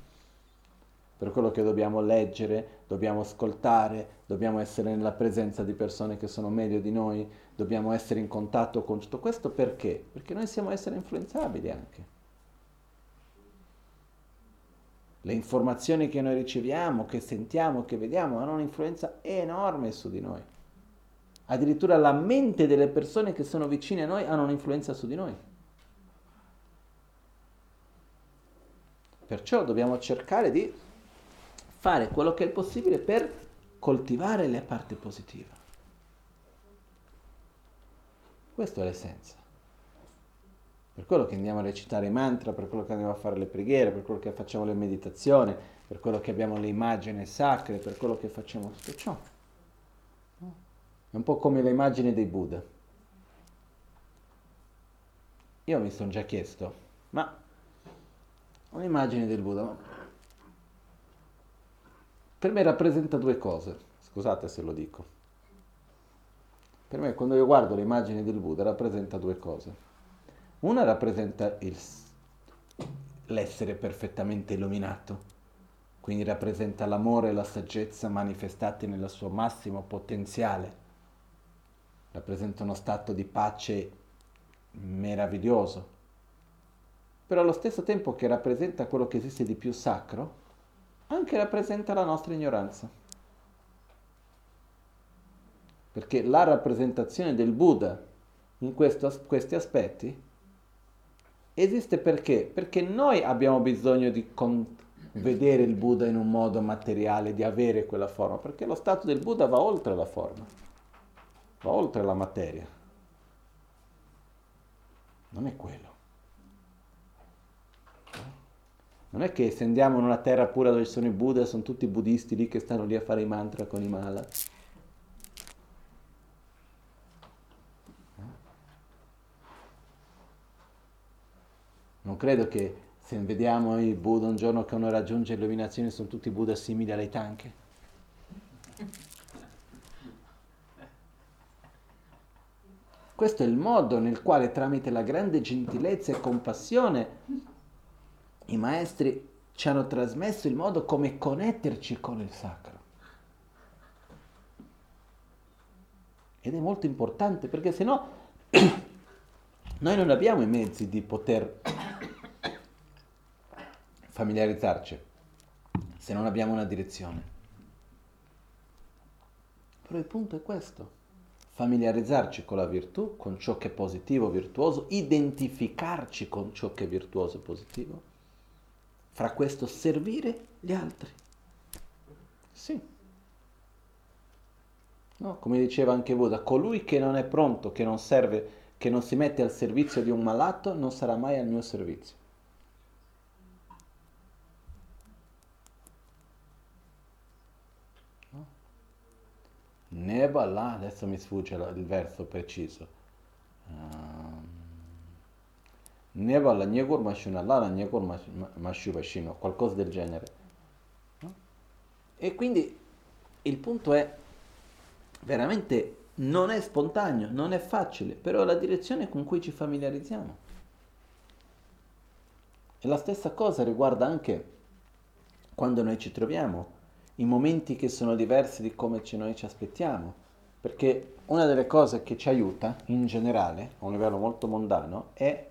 per quello che dobbiamo leggere, dobbiamo ascoltare, dobbiamo essere nella presenza di persone che sono meglio di noi, dobbiamo essere in contatto con tutto questo perché? Perché noi siamo esseri influenzabili anche. Le informazioni che noi riceviamo, che sentiamo, che vediamo hanno un'influenza enorme su di noi. Addirittura la mente delle persone che sono vicine a noi hanno un'influenza su di noi. Perciò dobbiamo cercare di fare quello che è possibile per coltivare le parti positive. Questa è l'essenza. Per quello che andiamo a recitare i mantra, per quello che andiamo a fare le preghiere, per quello che facciamo le meditazioni, per quello che abbiamo le immagini sacre, per quello che facciamo tutto ciò. È un po' come le immagini dei Buddha. Io mi sono già chiesto, ma un'immagine del Buddha, per me rappresenta due cose, scusate se lo dico. Per me quando io guardo le immagini del Buddha rappresenta due cose. Una rappresenta il, l'essere perfettamente illuminato, quindi rappresenta l'amore e la saggezza manifestati nel suo massimo potenziale, rappresenta uno stato di pace meraviglioso, però allo stesso tempo che rappresenta quello che esiste di più sacro, anche rappresenta la nostra ignoranza. Perché la rappresentazione del Buddha in questo, questi aspetti esiste perché? Perché noi abbiamo bisogno di con- vedere il Buddha in un modo materiale, di avere quella forma, perché lo stato del Buddha va oltre la forma, va oltre la materia. Non è quello. Non è che se andiamo in una terra pura dove ci sono i Buddha, sono tutti buddisti lì che stanno lì a fare i mantra con i mala. Non credo che se vediamo i Buddha un giorno che uno raggiunge l'illuminazione sono tutti Buddha simili alle tanche. Questo è il modo nel quale tramite la grande gentilezza e compassione i maestri ci hanno trasmesso il modo come connetterci con il sacro. Ed è molto importante perché se no Noi non abbiamo i mezzi di poter familiarizzarci se non abbiamo una direzione. Però il punto è questo, familiarizzarci con la virtù, con ciò che è positivo, virtuoso, identificarci con ciò che è virtuoso e positivo, fra questo servire gli altri. Sì. No, come diceva anche Buddha, colui che non è pronto, che non serve, che non si mette al servizio di un malato, non sarà mai al mio servizio. Neba là, adesso mi sfugge il verso preciso. Uh, Neba la nyegur mashuna la la nyegur mashubashino, qualcosa del genere. No? E quindi il punto è veramente non è spontaneo, non è facile, però è la direzione con cui ci familiarizziamo. E la stessa cosa riguarda anche quando noi ci troviamo in momenti che sono diversi di come noi ci aspettiamo. Perché una delle cose che ci aiuta in generale, a un livello molto mondano, è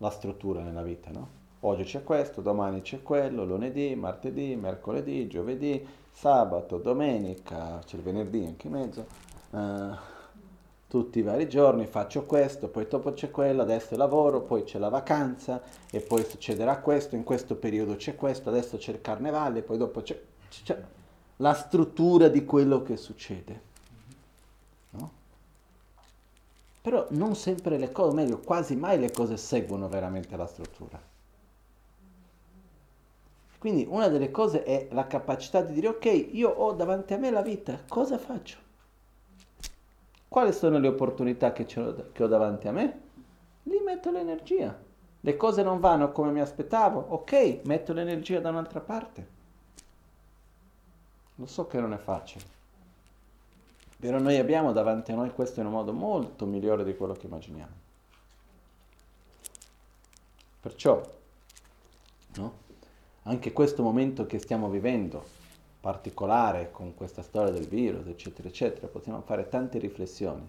la struttura nella vita, no? Oggi c'è questo, domani c'è quello, lunedì, martedì, mercoledì, giovedì, sabato, domenica, c'è il venerdì anche in mezzo, uh, tutti i vari giorni faccio questo, poi dopo c'è quello, adesso lavoro, poi c'è la vacanza e poi succederà questo, in questo periodo c'è questo, adesso c'è il carnevale, poi dopo c'è cioè, la struttura di quello che succede. No? Però non sempre le cose, o meglio, quasi mai le cose seguono veramente la struttura. Quindi una delle cose è la capacità di dire ok, io ho davanti a me la vita, cosa faccio? Quali sono le opportunità che, che ho davanti a me? Lì metto l'energia. Le cose non vanno come mi aspettavo, ok, metto l'energia da un'altra parte. Lo so che non è facile, però noi abbiamo davanti a noi questo in un modo molto migliore di quello che immaginiamo. Perciò, no? anche questo momento che stiamo vivendo, particolare con questa storia del virus, eccetera, eccetera, possiamo fare tante riflessioni.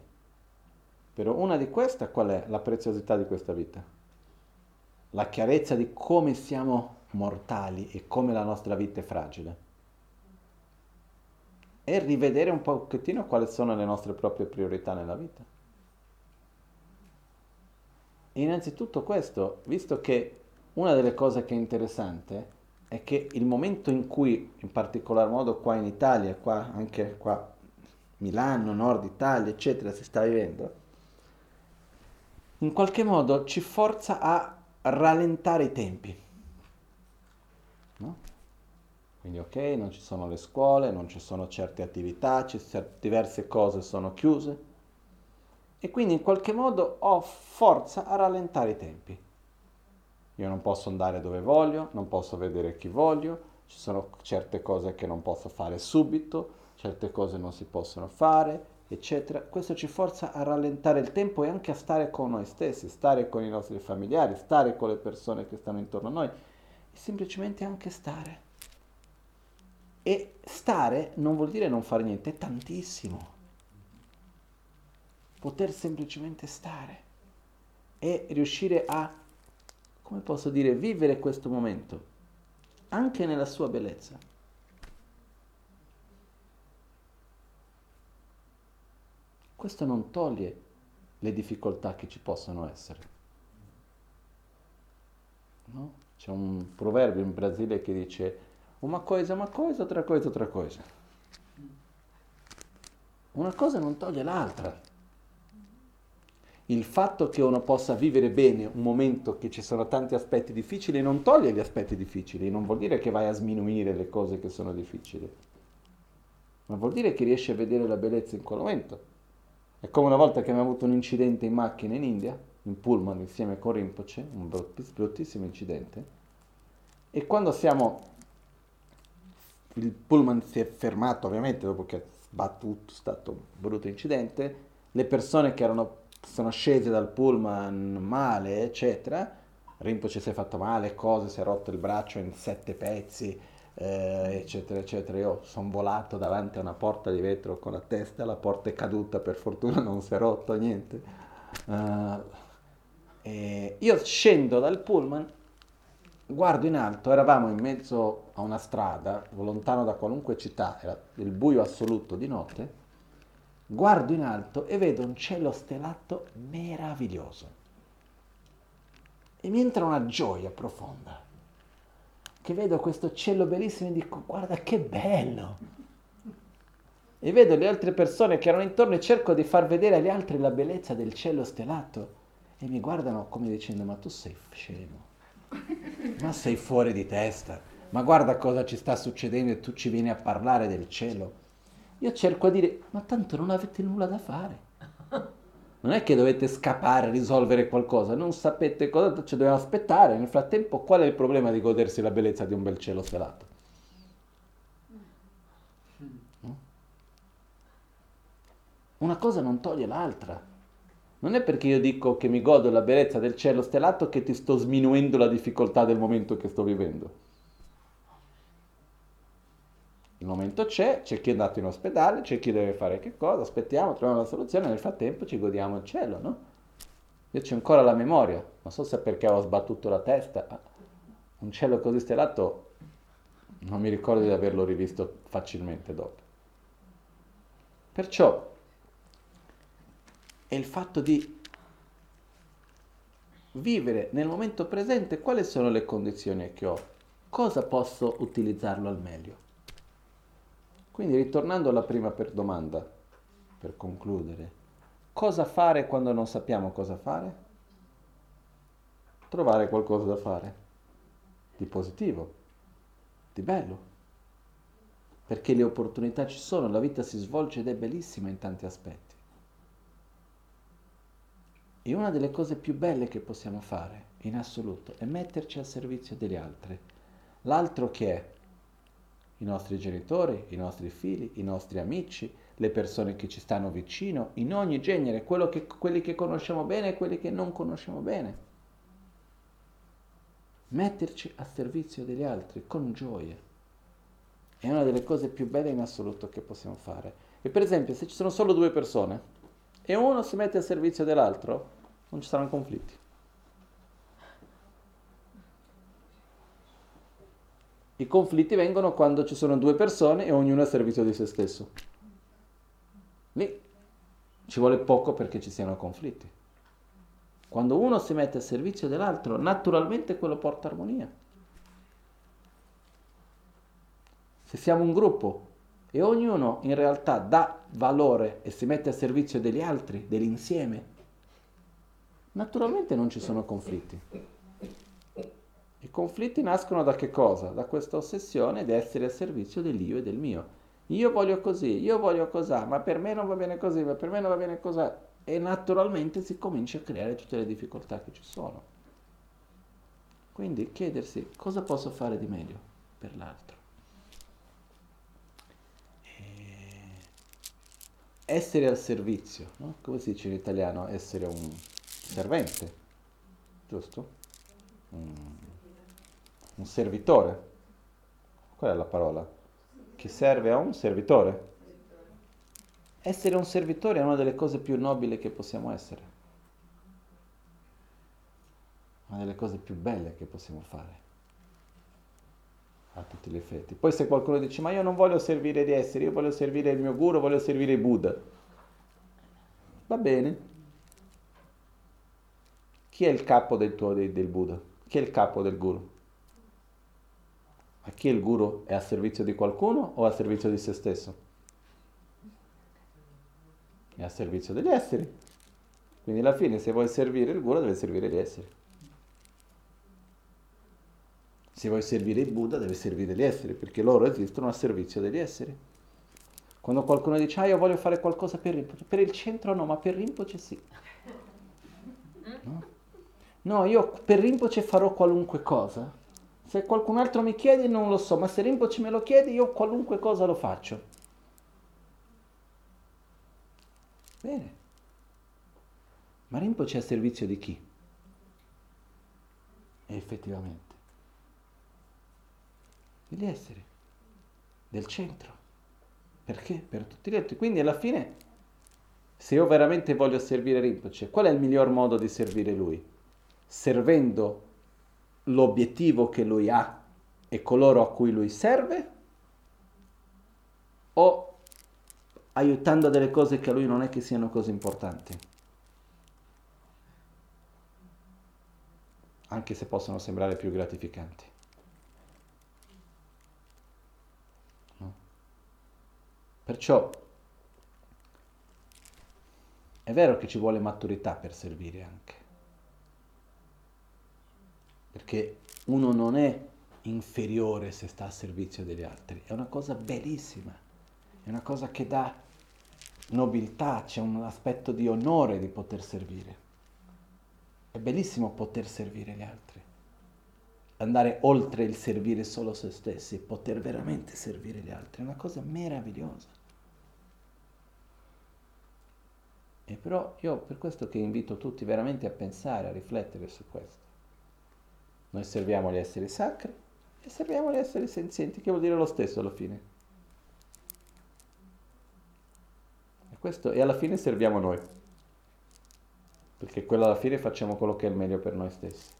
Però una di queste qual è? La preziosità di questa vita. La chiarezza di come siamo mortali e come la nostra vita è fragile e rivedere un pochettino quali sono le nostre proprie priorità nella vita. Innanzitutto questo, visto che una delle cose che è interessante è che il momento in cui, in particolar modo qua in Italia, qua, anche qua Milano, Nord Italia, eccetera, si sta vivendo, in qualche modo ci forza a rallentare i tempi. No? Quindi ok, non ci sono le scuole, non ci sono certe attività, diverse cose sono chiuse e quindi in qualche modo ho forza a rallentare i tempi. Io non posso andare dove voglio, non posso vedere chi voglio, ci sono certe cose che non posso fare subito, certe cose non si possono fare, eccetera. Questo ci forza a rallentare il tempo e anche a stare con noi stessi, stare con i nostri familiari, stare con le persone che stanno intorno a noi e semplicemente anche stare. E stare non vuol dire non fare niente, è tantissimo. Poter semplicemente stare e riuscire a, come posso dire, vivere questo momento, anche nella sua bellezza. Questo non toglie le difficoltà che ci possono essere. No? C'è un proverbio in Brasile che dice una cosa, una cosa, outra coisa, outra coisa. Una cosa non toglie l'altra. Il fatto che uno possa vivere bene un momento che ci sono tanti aspetti difficili non toglie gli aspetti difficili, non vuol dire che vai a sminuire le cose che sono difficili, ma vuol dire che riesci a vedere la bellezza in quel momento. È come una volta che abbiamo avuto un incidente in macchina in India, in pullman insieme con Rinpoche, un bruttissimo incidente, e quando siamo il pullman si è fermato ovviamente dopo che è sbattuto, è stato un brutto incidente, le persone che erano, sono scese dal pullman male, eccetera, Rinpoche si è fatto male, cose, si è rotto il braccio in sette pezzi, eh, eccetera, eccetera. Io sono volato davanti a una porta di vetro con la testa, la porta è caduta, per fortuna non si è rotto niente. Uh, io scendo dal pullman, guardo in alto, eravamo in mezzo a una strada, lontano da qualunque città, era il buio assoluto di notte, guardo in alto e vedo un cielo stellato meraviglioso. E mi entra una gioia profonda, che vedo questo cielo bellissimo e dico, guarda che bello! E vedo le altre persone che erano intorno e cerco di far vedere agli altri la bellezza del cielo stellato e mi guardano come dicendo ma tu sei scemo, ma sei fuori di testa, ma guarda cosa ci sta succedendo e tu ci vieni a parlare del cielo. Io cerco a dire ma tanto non avete nulla da fare. Non è che dovete scappare, risolvere qualcosa, non sapete cosa, ci dobbiamo aspettare. Nel frattempo qual è il problema di godersi la bellezza di un bel cielo stelato? Una cosa non toglie l'altra. Non è perché io dico che mi godo la bellezza del cielo stellato che ti sto sminuendo la difficoltà del momento che sto vivendo. Il momento c'è, c'è chi è andato in ospedale, c'è chi deve fare che cosa, aspettiamo, troviamo la soluzione, nel frattempo ci godiamo il cielo, no? Io c'ho ancora la memoria, non so se perché ho sbattuto la testa, un cielo così stellato non mi ricordo di averlo rivisto facilmente dopo. Perciò è il fatto di vivere nel momento presente quali sono le condizioni che ho, cosa posso utilizzarlo al meglio. Quindi ritornando alla prima per domanda, per concludere, cosa fare quando non sappiamo cosa fare? Trovare qualcosa da fare, di positivo, di bello, perché le opportunità ci sono, la vita si svolge ed è bellissima in tanti aspetti. E una delle cose più belle che possiamo fare, in assoluto, è metterci al servizio degli altri. L'altro che è i nostri genitori, i nostri figli, i nostri amici, le persone che ci stanno vicino, in ogni genere, che, quelli che conosciamo bene e quelli che non conosciamo bene. Metterci al servizio degli altri con gioia. È una delle cose più belle in assoluto che possiamo fare. E per esempio, se ci sono solo due persone, e uno si mette a servizio dell'altro, non ci saranno conflitti. I conflitti vengono quando ci sono due persone e ognuno è a servizio di se stesso. Lì ci vuole poco perché ci siano conflitti. Quando uno si mette a servizio dell'altro, naturalmente quello porta armonia. Se siamo un gruppo e ognuno in realtà dà valore e si mette a servizio degli altri, dell'insieme, naturalmente non ci sono conflitti. I conflitti nascono da che cosa? Da questa ossessione di essere a servizio dell'io e del mio. Io voglio così, io voglio così, ma per me non va bene così, ma per me non va bene così. E naturalmente si comincia a creare tutte le difficoltà che ci sono. Quindi chiedersi cosa posso fare di meglio per l'altro. essere al servizio, no? come si dice in italiano? Essere un servente, giusto? Un, un servitore. Qual è la parola? Che serve a un servitore. Essere un servitore è una delle cose più nobili che possiamo essere. Una delle cose più belle che possiamo fare a tutti gli effetti. Poi se qualcuno dice ma io non voglio servire gli esseri, io voglio servire il mio guru, voglio servire il Buddha. Va bene. Chi è il capo del, tuo, del Buddha? Chi è il capo del guru? Ma chi è il guru? È a servizio di qualcuno o a servizio di se stesso? È a servizio degli esseri. Quindi alla fine se vuoi servire il guru deve servire gli esseri. Se vuoi servire il Buddha, devi servire gli esseri, perché loro esistono a servizio degli esseri. Quando qualcuno dice, ah, io voglio fare qualcosa per Rinpoche, per il centro no, ma per Rinpoche sì. No? no, io per Rinpoche farò qualunque cosa. Se qualcun altro mi chiede non lo so, ma se Rinpoche me lo chiede io qualunque cosa lo faccio. Bene. Ma Rinpoche è a servizio di chi? E effettivamente degli esseri, del centro. Perché? Per tutti gli altri. Quindi alla fine Se io veramente voglio servire Rinpoche, qual è il miglior modo di servire lui? Servendo l'obiettivo che lui ha e coloro a cui lui serve o aiutando delle cose che a lui non è che siano così importanti? Anche se possono sembrare più gratificanti. No? Perciò è vero che ci vuole maturità per servire anche, perché uno non è inferiore se sta a servizio degli altri, è una cosa bellissima, è una cosa che dà nobiltà, c'è un aspetto di onore di poter servire. È bellissimo poter servire gli altri, andare oltre il servire solo se stessi, poter veramente servire gli altri, è una cosa meravigliosa. E però io per questo che invito tutti veramente a pensare, a riflettere su questo. Noi serviamo gli esseri sacri e serviamo gli esseri senzienti, che vuol dire lo stesso alla fine. E, questo, e alla fine serviamo noi, perché quello alla fine facciamo quello che è il meglio per noi stessi.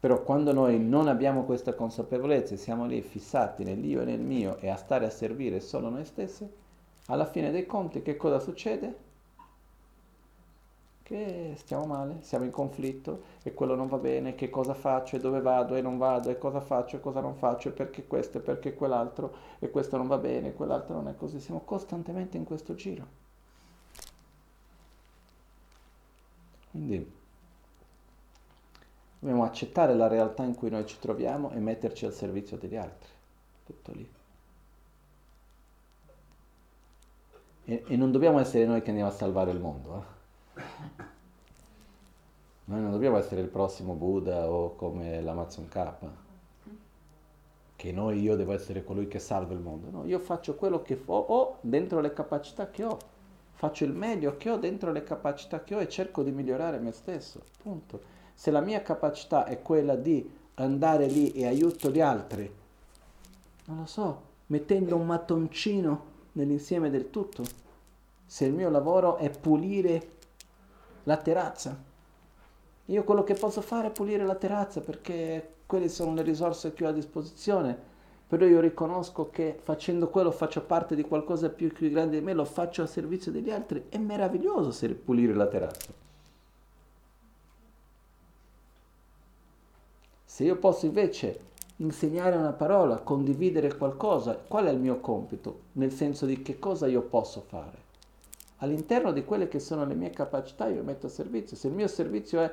Però quando noi non abbiamo questa consapevolezza e siamo lì fissati nell'io e nel mio e a stare a servire solo noi stessi, alla fine dei conti che cosa succede? Che stiamo male, siamo in conflitto e quello non va bene, che cosa faccio e dove vado e non vado e cosa faccio e cosa non faccio e perché questo e perché quell'altro e questo non va bene e quell'altro non è così, siamo costantemente in questo giro. Quindi dobbiamo accettare la realtà in cui noi ci troviamo e metterci al servizio degli altri, tutto lì. E, e non dobbiamo essere noi che andiamo a salvare il mondo. Eh? Noi non dobbiamo essere il prossimo Buddha o come l'Amazon K, che noi, io devo essere colui che salva il mondo. No, io faccio quello che ho dentro le capacità che ho, faccio il meglio che ho dentro le capacità che ho e cerco di migliorare me stesso. Punto. Se la mia capacità è quella di andare lì e aiuto gli altri, non lo so, mettendo un mattoncino nell'insieme del tutto, se il mio lavoro è pulire la terrazza. Io quello che posso fare è pulire la terrazza perché quelle sono le risorse che ho a disposizione, però io riconosco che facendo quello faccio parte di qualcosa più, più grande di me, lo faccio a servizio degli altri, è meraviglioso se pulire la terrazza. Se io posso invece insegnare una parola, condividere qualcosa, qual è il mio compito? Nel senso di che cosa io posso fare? All'interno di quelle che sono le mie capacità io metto a servizio. Se il mio servizio è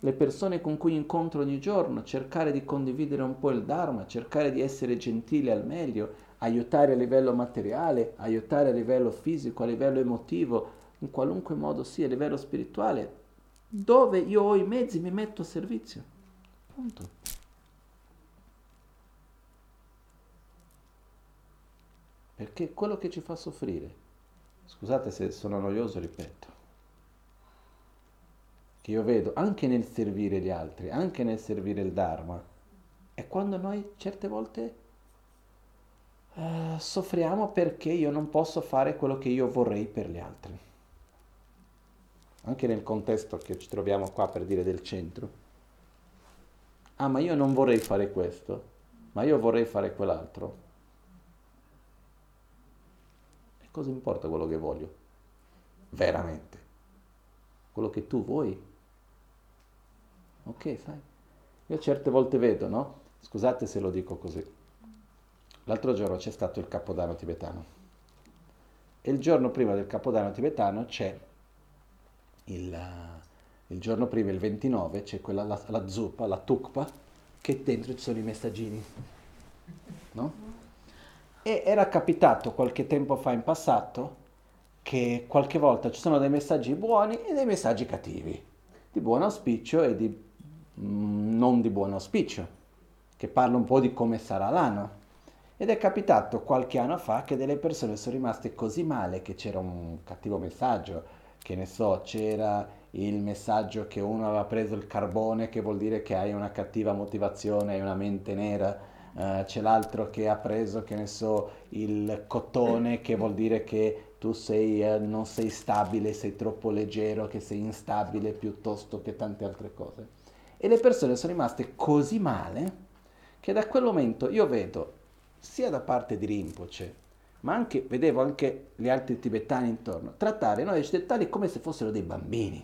le persone con cui incontro ogni giorno, cercare di condividere un po' il Dharma, cercare di essere gentile al meglio, aiutare a livello materiale, aiutare a livello fisico, a livello emotivo, in qualunque modo sia, a livello spirituale, dove io ho i mezzi mi metto a servizio. Punto. Perché quello che ci fa soffrire Scusate se sono noioso, ripeto, che io vedo anche nel servire gli altri, anche nel servire il Dharma, è quando noi certe volte eh, soffriamo perché io non posso fare quello che io vorrei per gli altri. Anche nel contesto che ci troviamo qua per dire del centro. Ah, ma io non vorrei fare questo, ma io vorrei fare quell'altro. Cosa importa quello che voglio? Veramente. Quello che tu vuoi. Ok, sai? Io certe volte vedo, no? Scusate se lo dico così. L'altro giorno c'è stato il Capodanno tibetano. E il giorno prima del Capodanno tibetano c'è il, il giorno prima, il 29, c'è quella, la, la zuppa, la tukpa, che dentro ci sono i messaggini. No? E era capitato qualche tempo fa in passato che qualche volta ci sono dei messaggi buoni e dei messaggi cattivi, di buon auspicio e di mm, non di buon auspicio, che parla un po' di come sarà l'anno. Ed è capitato qualche anno fa che delle persone sono rimaste così male che c'era un cattivo messaggio, che ne so, c'era il messaggio che uno aveva preso il carbone, che vuol dire che hai una cattiva motivazione, hai una mente nera, Uh, c'è l'altro che ha preso, che ne so, il cotone, che vuol dire che tu sei, eh, non sei stabile, sei troppo leggero, che sei instabile piuttosto che tante altre cose. E le persone sono rimaste così male che da quel momento io vedo, sia da parte di Rinpoche, ma anche, vedevo anche gli altri tibetani intorno, trattare noi occidentali come se fossero dei bambini,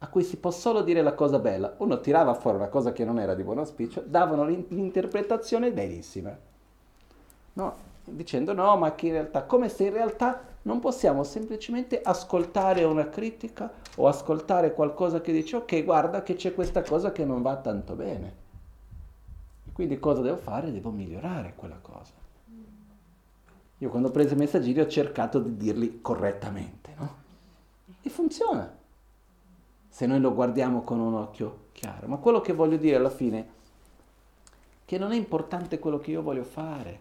a cui si può solo dire la cosa bella. Uno tirava fuori una cosa che non era di buon auspicio, davano l'interpretazione benissima. No, dicendo no, ma che in realtà, come se in realtà non possiamo semplicemente ascoltare una critica o ascoltare qualcosa che dice ok, guarda che c'è questa cosa che non va tanto bene. Quindi cosa devo fare? Devo migliorare quella cosa. Io quando ho preso i messaggini ho cercato di dirli correttamente, no? E funziona. Se noi lo guardiamo con un occhio chiaro. Ma quello che voglio dire alla fine è che non è importante quello che io voglio fare.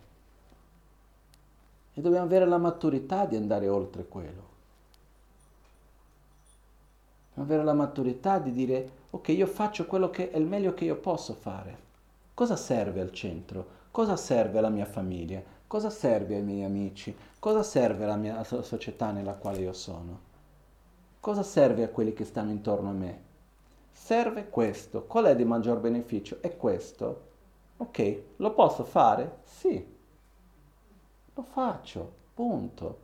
E dobbiamo avere la maturità di andare oltre quello. Dobbiamo avere la maturità di dire, ok, io faccio quello che è il meglio che io posso fare. Cosa serve al centro? Cosa serve alla mia famiglia? Cosa serve ai miei amici? Cosa serve alla mia società nella quale io sono? Cosa serve a quelli che stanno intorno a me? Serve questo. Qual è di maggior beneficio? È questo. Ok, lo posso fare? Sì. Lo faccio. Punto.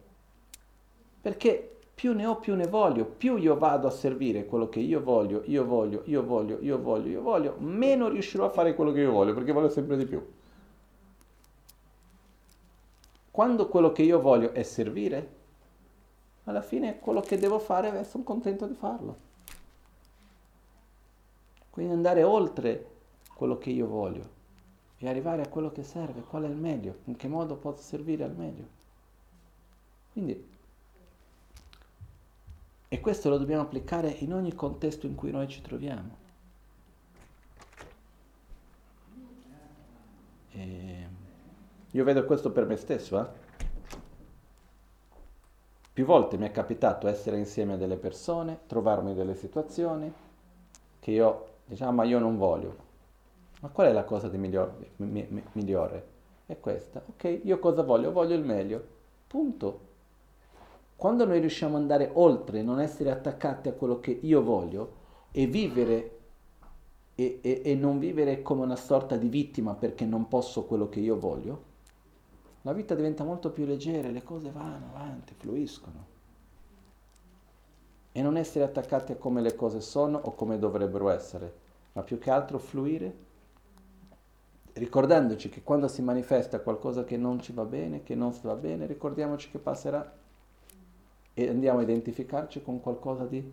Perché più ne ho più ne voglio, più io vado a servire quello che io voglio, io voglio, io voglio, io voglio, io voglio, meno riuscirò a fare quello che io voglio, perché voglio sempre di più. Quando quello che io voglio è servire, alla fine quello che devo fare sono contento di farlo. Quindi andare oltre quello che io voglio e arrivare a quello che serve, qual è il meglio, in che modo posso servire al meglio. Quindi e questo lo dobbiamo applicare in ogni contesto in cui noi ci troviamo. E io vedo questo per me stesso. Eh? Più volte mi è capitato essere insieme a delle persone, trovarmi delle situazioni che io diciamo ma io non voglio. Ma qual è la cosa migliore? migliore? È questa. Ok, io cosa voglio? Voglio il meglio. Punto. Quando noi riusciamo ad andare oltre, non essere attaccati a quello che io voglio e vivere e, e, e non vivere come una sorta di vittima perché non posso quello che io voglio, la vita diventa molto più leggera, le cose vanno avanti, fluiscono. E non essere attaccati a come le cose sono o come dovrebbero essere, ma più che altro fluire, ricordandoci che quando si manifesta qualcosa che non ci va bene, che non va bene, ricordiamoci che passerà e andiamo a identificarci con qualcosa di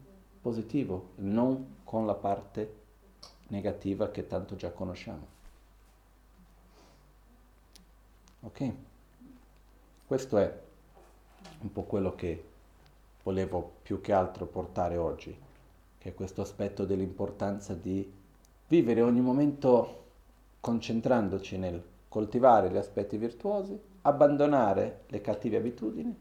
positivo, non con la parte negativa che tanto già conosciamo. Ok? Questo è un po' quello che volevo più che altro portare oggi, che è questo aspetto dell'importanza di vivere ogni momento concentrandoci nel coltivare gli aspetti virtuosi, abbandonare le cattive abitudini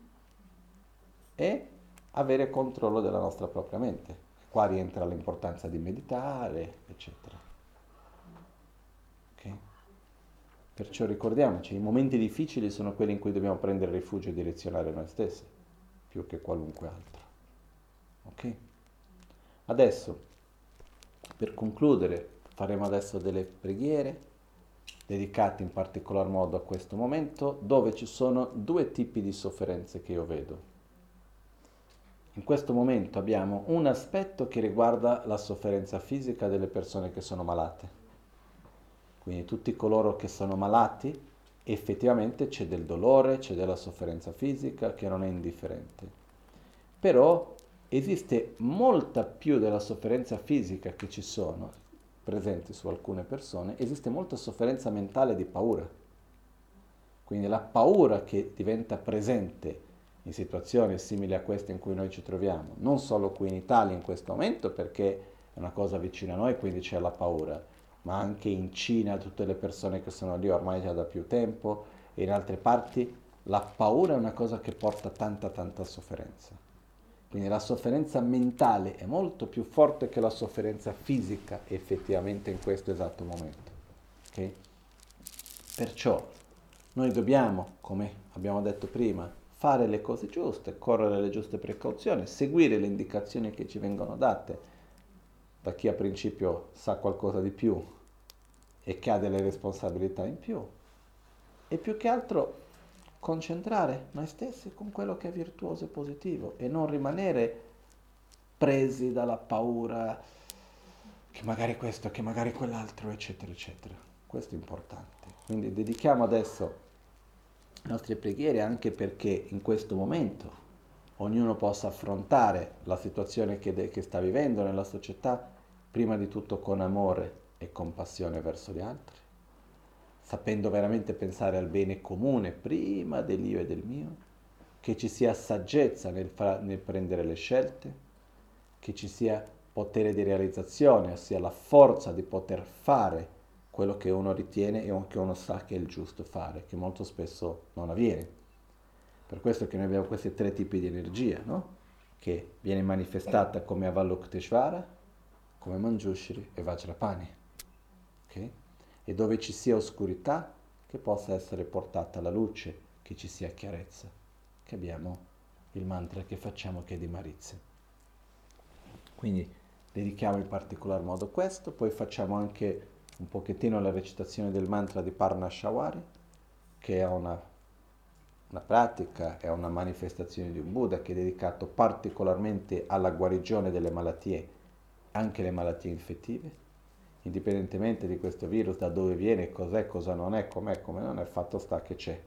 e avere controllo della nostra propria mente. Qua rientra l'importanza di meditare, eccetera. Okay? Perciò ricordiamoci, i momenti difficili sono quelli in cui dobbiamo prendere rifugio e direzionare noi stessi, più che qualunque altro. Ok? Adesso, per concludere, faremo adesso delle preghiere dedicate in particolar modo a questo momento, dove ci sono due tipi di sofferenze che io vedo in questo momento abbiamo un aspetto che riguarda la sofferenza fisica delle persone che sono malate. Quindi tutti coloro che sono malati, effettivamente c'è del dolore, c'è della sofferenza fisica che non è indifferente. Però esiste molta più della sofferenza fisica che ci sono presenti su alcune persone, esiste molta sofferenza mentale di paura. Quindi la paura che diventa presente in situazioni simili a queste in cui noi ci troviamo, non solo qui in Italia in questo momento perché è una cosa vicina a noi, quindi c'è la paura, ma anche in Cina tutte le persone che sono lì ormai già da più tempo e in altre parti la paura è una cosa che porta tanta tanta sofferenza. Quindi la sofferenza mentale è molto più forte che la sofferenza fisica effettivamente in questo esatto momento. Okay? Perciò Noi dobbiamo, come abbiamo detto prima, fare le cose giuste, correre le giuste precauzioni, seguire le indicazioni che ci vengono date da chi a principio sa qualcosa di più e che ha delle responsabilità in più. E più che altro concentrare noi stessi con quello che è virtuoso e positivo e non rimanere presi dalla paura che magari questo, che magari quell'altro, eccetera, eccetera. Questo è importante. Quindi dedichiamo adesso le nostre preghiere anche perché in questo momento ognuno possa affrontare la situazione che, de- che sta vivendo nella società, prima di tutto con amore e compassione verso gli altri sapendo veramente pensare al bene comune prima dell'io e del mio, che ci sia saggezza nel, fra- nel prendere le scelte, che ci sia potere di realizzazione, ossia la forza di poter fare quello che uno ritiene e che uno sa che è il giusto fare, che molto spesso non avviene. Per questo che noi abbiamo questi tre tipi di energia, no? che viene manifestata come Avalokiteshvara, come Manjushri e Vajrapani. Okay? e dove ci sia oscurità, che possa essere portata la luce, che ci sia chiarezza, che abbiamo il mantra che facciamo che è di Marizia. Quindi dedichiamo in particolar modo questo, poi facciamo anche un pochettino la recitazione del mantra di Parna Shawari, che è una, una pratica, è una manifestazione di un Buddha che è dedicato particolarmente alla guarigione delle malattie, anche le malattie infettive indipendentemente di questo virus, da dove viene, cos'è, cosa non è, com'è, come non è, fatto sta che c'è.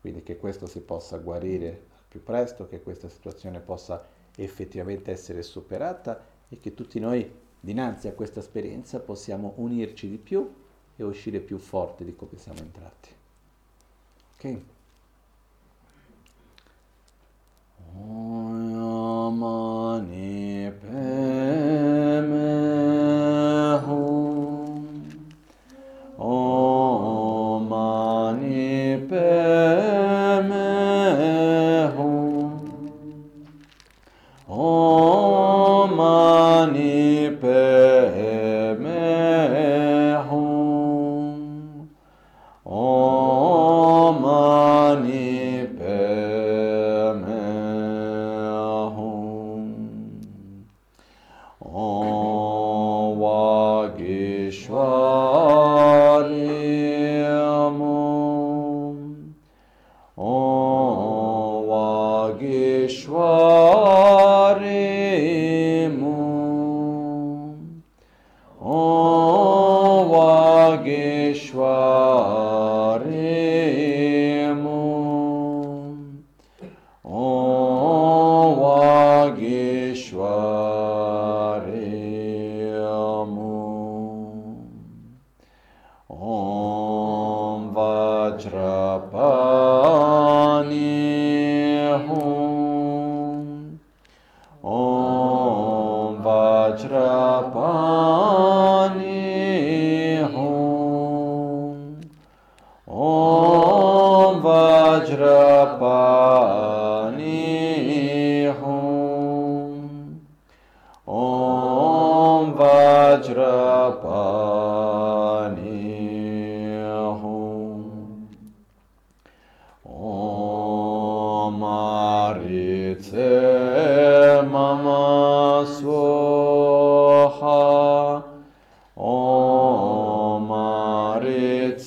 Quindi che questo si possa guarire più presto, che questa situazione possa effettivamente essere superata e che tutti noi dinanzi a questa esperienza possiamo unirci di più e uscire più forti di come siamo entrati. Ok? Mani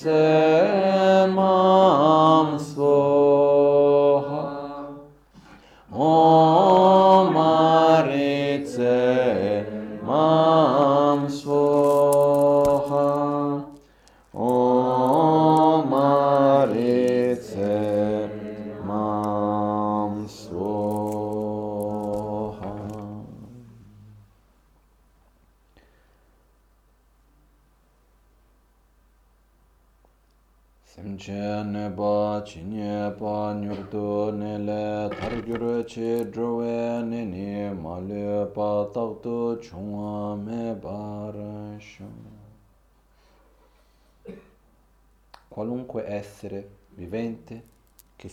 Qualunque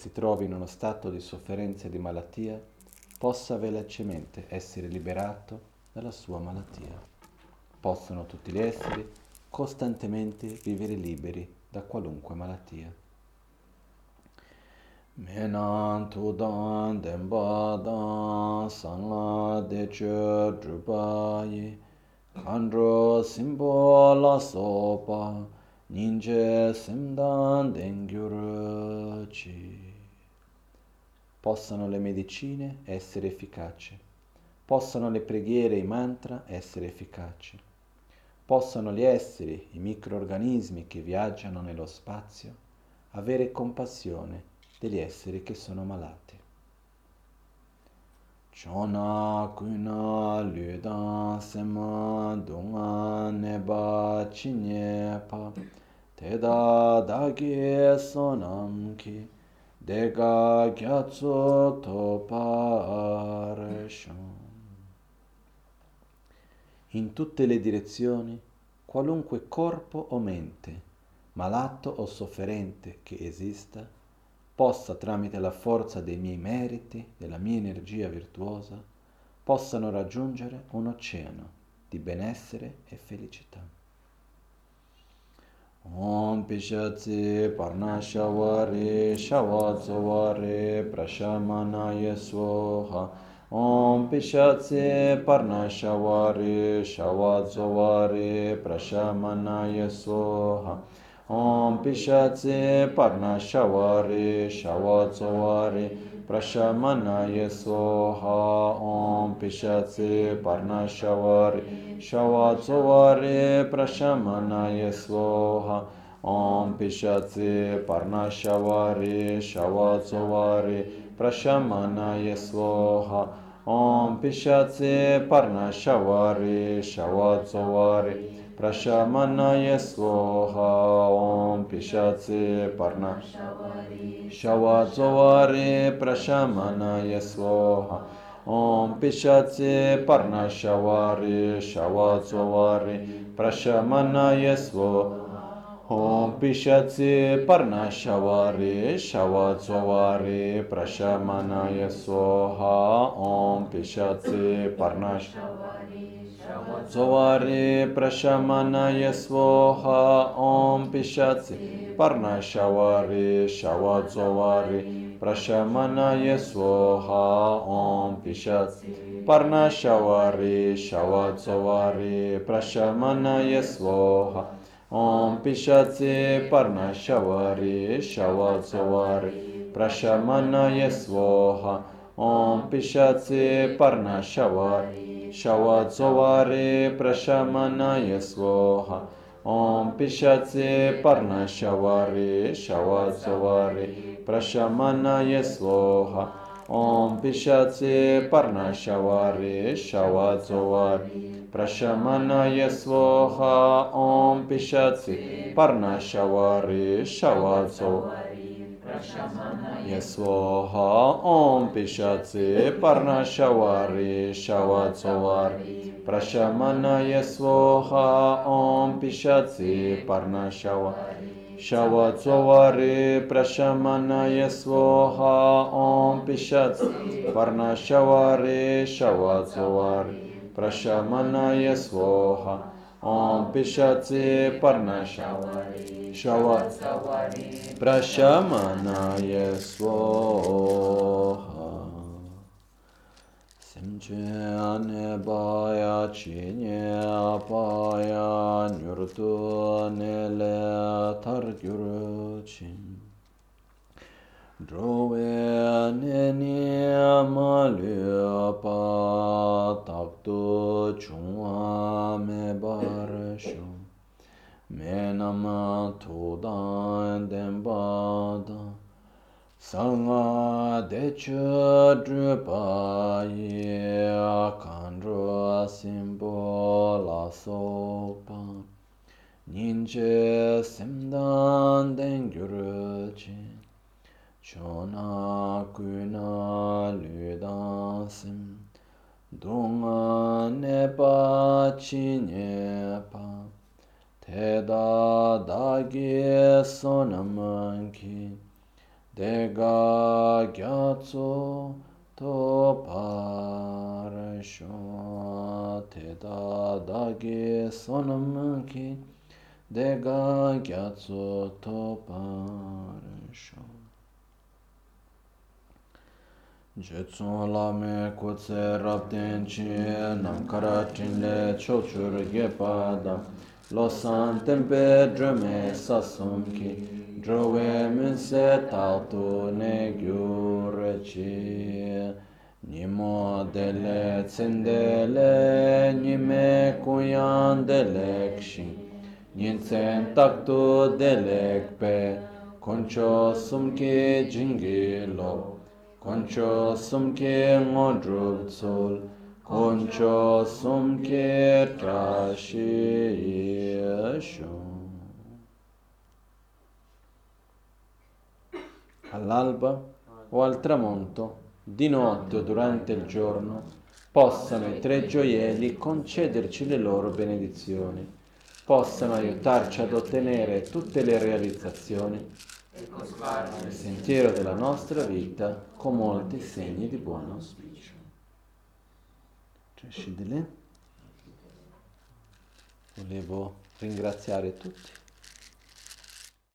si trovi in uno stato di sofferenza e di malattia possa velocemente essere liberato dalla sua malattia. Possono tutti gli esseri costantemente vivere liberi da qualunque malattia. Menan tudan denpa sangla deche drupa ye kandro simbo la sopa ninje simdan dengyurci. Possano le medicine essere efficaci, possano le preghiere e i mantra essere efficaci, possano gli esseri, i microorganismi che viaggiano nello spazio, avere compassione degli esseri che sono malati. Chona kuna ludan sema dunga neba chinye pa teda dagi sonam ki dega gyatso toparasham. In tutte le direzioni, qualunque corpo o mente, malato o sofferente che esista, possa tramite la forza dei miei meriti, della mia energia virtuosa, possano raggiungere un oceano di benessere e felicità. ॐ पिशत्सि पर्णशवरे शवत्सवरे प्रशमनाय स्वाहा ॐ पिशत्सि पर्णशवरे शवत्सवरे प्रशमनाय स्वाहा ॐ पिशत्सि पर्णशवरे शवत्सवरे प्रशमनाय स्वाहा ॐ पिशत्सि पर्णशवरे शवचोवरे प्रशमनाय स्वाहा ॐ पिशचे पर्णशवरे शवचोवरे प्रशमनाय स्वाहा ॐ पिशचे पर्णशवरे शवचोवरे प्रशमनाय स्वाहा ॐ पिशचे पर्ण शवचोवरे प्रशमनाय स्वाहा ॐ पिशाचे पर्णशवारे, शवाचवारे, प्रशमनयस्व। ॐ पिशाचे पर्णशवारे, शवाचवारे प्रशमनय स्वाहा ॐ पिशाचे पर्णश Sovare prashamanaya स्वाहा om pishaci parna shawari shawa sovare प्रशमनय स्वाहा ॐ पिशत् पर्णशवरे शवचवरे प्रशमनय स्वाहा। ॐ पिशचे पर्णशवरे शवचवरे प्रशमनय स्वाहा। ॐ पिशचे पर्णशवरे शवचवरे प्रशमनय स्वाहा। ॐ पिशचे पर्णशवरे शवचवरे प्रशमनय स्वाहा ॐ पिशाचे पर्णशवारे शवाचोवारि। प्रशमनय स्वाहा ॐ पिशाचे पर्णशवारे शवाचोवारि। प्रशमनय ॐ पिशाचे पर्णशवारे शवाचोवारि। प्रशमनय स्वाहा ॐ पिशाचे पर्णशवारि। शवत्स्वरे प्रशमनय स्वोहा ॐ पिशत् वर्णशवरे शवत्स्वरे प्रशमनय स्वोहा ॐ पिशत्से पर्णशवरे शव प्रशमनय स्वोहा। Anjane baya chine apaya nyurtu nele tar gyuru chin. Drove nene malea pa, tap du chungwa me barashu. Menama tudan denbadan. sāngā dēchū drupā yé kāndrū sīmbō lā sōpa nīñchē simdān dēngyūrū chī chōnā kūnā lūdān sīm dōngā nēpā chī nēpā tēdā dāgī sōnamān kī Dega gyatso to parasho teda dagi sonam ki Dega gyatso to parasho Jetsun lame kutse rabden chi nam karatin le chochur gepa dam Losan tempe drame sasam ki Drove minse taltu ne gyurçi Nimo dele cindele nime kuyan delekşin Nincen taktu delekpe Konço sumki cingilo Konço sumki ngodrup tsul Konço sumki traşi yeşo All'alba o al tramonto, di notte o durante il giorno, possano i tre gioielli concederci le loro benedizioni, possano aiutarci ad ottenere tutte le realizzazioni nel sentiero della nostra vita con molti segni di buon auspicio. Volevo ringraziare tutti